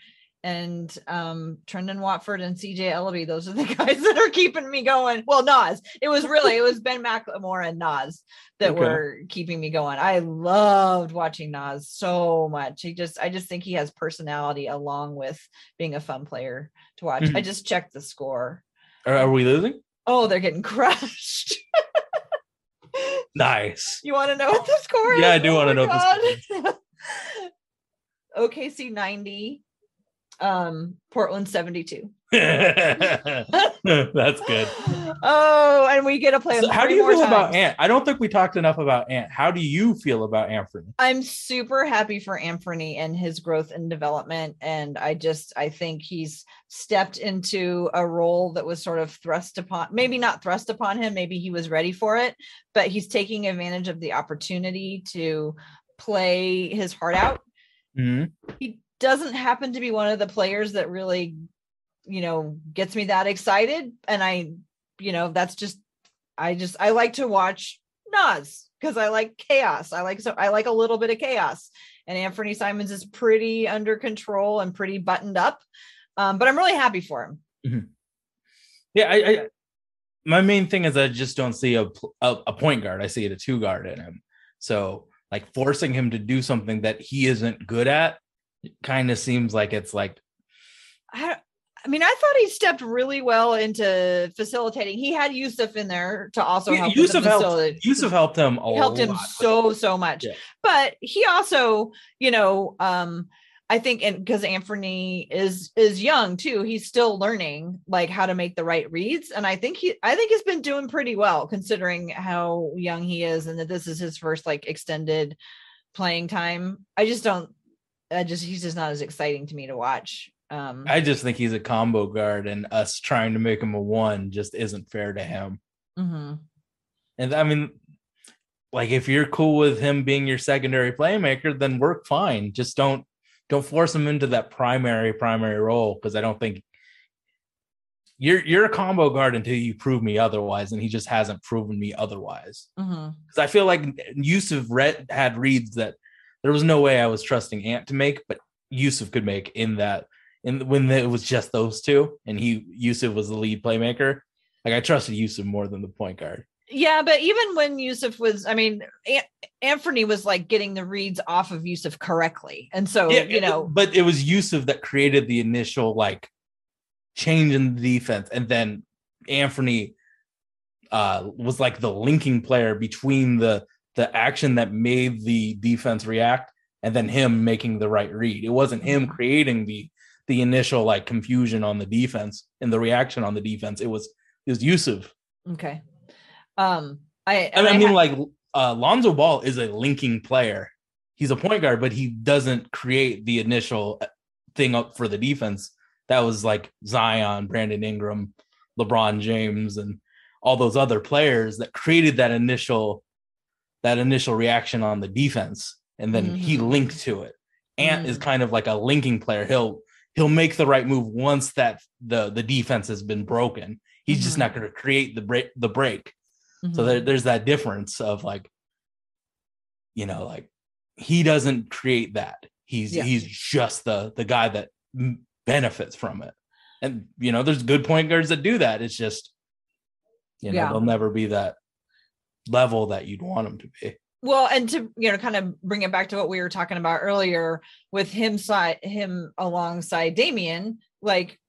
and um Trendon Watford and CJ Elleby. Those are the [LAUGHS] guys that are keeping me going. Well, Nas. It was really it was Ben McLemore and Nas that okay. were keeping me going. I loved watching Nas so much. He just I just think he has personality along with being a fun player to watch. Mm-hmm. I just checked the score.
Are, are we losing?
Oh, they're getting [LAUGHS] crushed.
nice.
You want to know what the score
is? Yeah, I do oh want to know God. [LAUGHS] the score.
OKC 90, um Portland 72. [LAUGHS]
That's good. [LAUGHS]
Oh, and we get to play.
So how do you feel times. about Ant? I don't think we talked enough about Ant. How do you feel about Anthony?
I'm super happy for Anthony and his growth and development. And I just I think he's stepped into a role that was sort of thrust upon, maybe not thrust upon him, maybe he was ready for it, but he's taking advantage of the opportunity to play his heart out. Mm-hmm. He doesn't happen to be one of the players that really you know, gets me that excited. And I, you know, that's just I just I like to watch Nas because I like chaos. I like so I like a little bit of chaos. And Anthony Simons is pretty under control and pretty buttoned up. Um, but I'm really happy for him.
Mm-hmm. Yeah, I, I, my main thing is I just don't see a, a, a point guard. I see a two guard in him. So like forcing him to do something that he isn't good at kind of seems like it's like
I, I mean, I thought he stepped really well into facilitating. He had Jusuf in there to also help.
Jusuf helped. Jusuf helped him.
A lot helped him so so much. Yeah. But he also, you know, um, I think, and because Anthony is is young too, he's still learning like how to make the right reads. And I think he, I think he's been doing pretty well considering how young he is, and that this is his first like extended playing time. I just don't. I just he's just not as exciting to me to watch. Um,
I just think he's a combo guard, and us trying to make him a one just isn't fair to him. Mm-hmm. And I mean, like if you're cool with him being your secondary playmaker, then work fine. Just don't don't force him into that primary primary role because I don't think you're you're a combo guard until you prove me otherwise, and he just hasn't proven me otherwise. Because mm-hmm. I feel like read had reads that there was no way I was trusting Ant to make, but Jusuf could make in that and when it was just those two, and he Jusuf was the lead playmaker, like I trusted Jusuf more than the point guard.
Yeah, but even when Jusuf was, I mean, Anthony was like getting the reads off of Jusuf correctly, and so yeah, you know,
but it was Jusuf that created the initial like change in the defense, and then Anthony uh, was like the linking player between the the action that made the defense react, and then him making the right read. It wasn't him creating the the initial like confusion on the defense and the reaction on the defense. It was it was Jusuf.
Okay. Um
I I, I mean ha- like uh Lonzo Ball is a linking player. He's a point guard, but he doesn't create the initial uh, thing up for the defense. That was like Zion, Brandon Ingram, LeBron James, and all those other players that created that initial that initial reaction on the defense. And then mm-hmm. he linked to it. Ant mm-hmm. is kind of like a linking player. He'll he'll make the right move once that the the defense has been broken. He's mm-hmm. just not going to create the break the break. Mm-hmm. So there, there's that difference of like, you know, like he doesn't create that. He's yeah. he's just the the guy that benefits from it. And you know, there's good point guards that do that. It's just, you know, yeah. they'll never be that level that you'd want them to be.
Well and to you know kind of bring it back to what we were talking about earlier with him side him alongside Damian like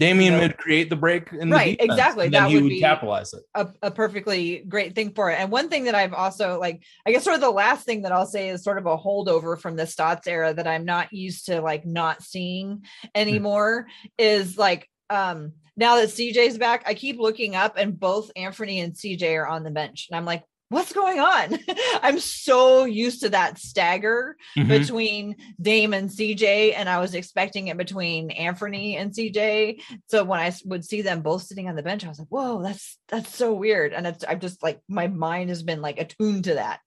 Damian you know, would create the break in
right
defense,
exactly. that
would,
would
be capitalize it.
a, a, perfectly great thing for it. And one thing that I've also like I guess sort of the last thing that I'll say is sort of a holdover from the Stotts era that I'm not used to like not seeing hmm. anymore is like um now that CJ's back, I keep looking up and both Anthony and CJ are on the bench. And I'm like, what's going on? [LAUGHS] I'm so used to that stagger mm-hmm. between Dame and CJ, and I was expecting it between Anthony and CJ. So when I would see them both sitting on the bench, I was like, whoa, that's that's so weird. And it's I'm just like my mind has been like attuned to that.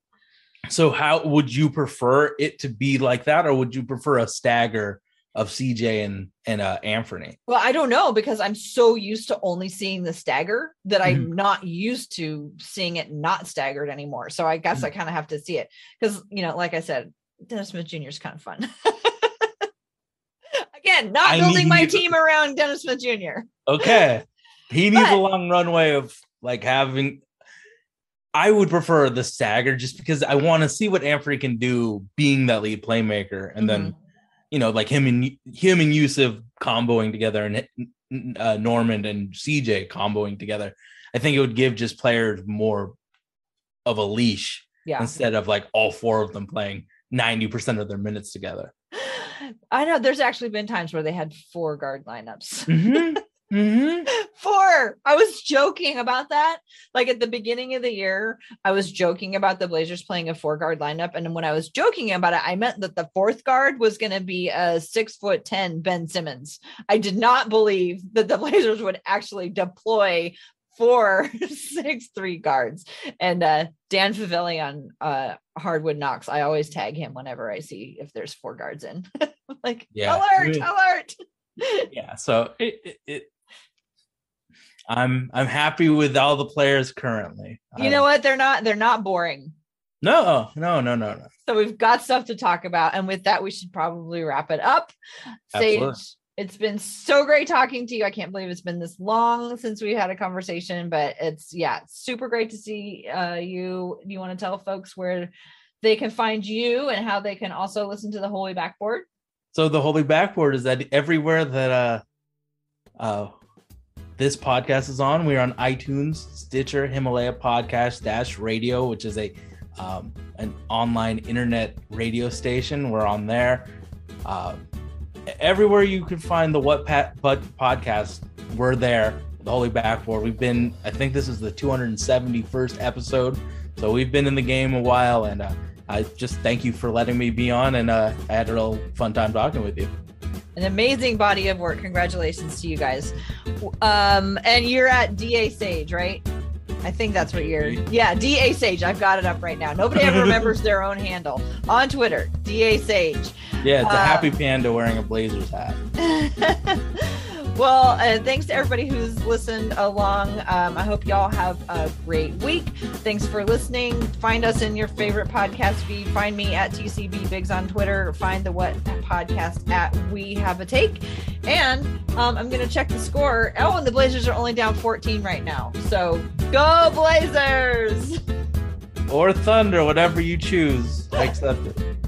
So how would you prefer it to be like that, or would you prefer a stagger of CJ and and uh Anthony?
Well, I don't know because I'm so used to only seeing the stagger that mm-hmm. I'm not used to seeing it not staggered anymore. So I guess mm-hmm. I kind of have to see it because you know, like I said, Dennis Smith Jr. is kind of fun. [LAUGHS] Again, not I building my team around Dennis Smith Jr.
Okay. He [LAUGHS] needs but, a long runway of like having I would prefer the stagger just because I want to see what Anthony can do being that lead playmaker and mm-hmm. then you know, like him and him and Jusuf comboing together and uh, Norman and CJ comboing together. I think it would give just players more of a leash yeah. instead of like all four of them playing 90% of their minutes together. [GASPS]
I know there's actually been times where they had four guard lineups. Mm-hmm. [LAUGHS] Mm-hmm. [LAUGHS] Four. I was joking about that. Like at the beginning of the year, I was joking about the Blazers playing a four guard lineup. And when I was joking about it, I meant that the fourth guard was going to be a six foot 10 Ben Simmons. I did not believe that the [LAUGHS] Blazers would actually deploy four [LAUGHS] six three guards. And uh, Dan Favilli on uh, Hardwood Knocks, I always tag him whenever I see if there's four guards in. like, yeah. alert, alert.
yeah, so it, it, it I'm I'm happy with all the players currently.
You know what? They're not they're not boring.
No, no, no, no, no.
So we've got stuff to talk about. And with that, we should probably wrap it up. Sage,
Absolutely.
it's been so great talking to you. I can't believe it's been this long since we had a conversation, but it's yeah, super great to see uh you. You want to tell folks where they can find you and how they can also listen to the Holy Backboard?
So the holy backboard is that everywhere that uh uh this podcast is on, we're on iTunes, Stitcher, Himalaya Podcast Dash Radio, which is a um, an online internet radio station. We're on there. Uh, everywhere you can find the What Pat But podcast, we're there. The Holy Backboard. We've been, I think this is the 271st episode, so we've been in the game a while, and uh, I just thank you for letting me be on, and uh, I had a real fun time talking with you.
An amazing body of work. Congratulations to you guys. Um, and you're at DA Sage, right? I think that's what you're. Yeah, DA Sage. I've got it up right now. Nobody ever [LAUGHS] remembers their own handle on Twitter. DA Sage.
Yeah, it's a
Uh,
happy panda wearing a Blazers hat. [LAUGHS]
well, uh, thanks to everybody who's listened along. Um, I hope y'all have a great week. Thanks for listening. Find us in your favorite podcast feed. Find me at TCB Bigs on Twitter. Find the What Podcast at We Have a Take. And um, I'm going to check the score. Oh, and the Blazers are only down 14 right now. So go Blazers!
Or thunder, whatever you choose. I accept it.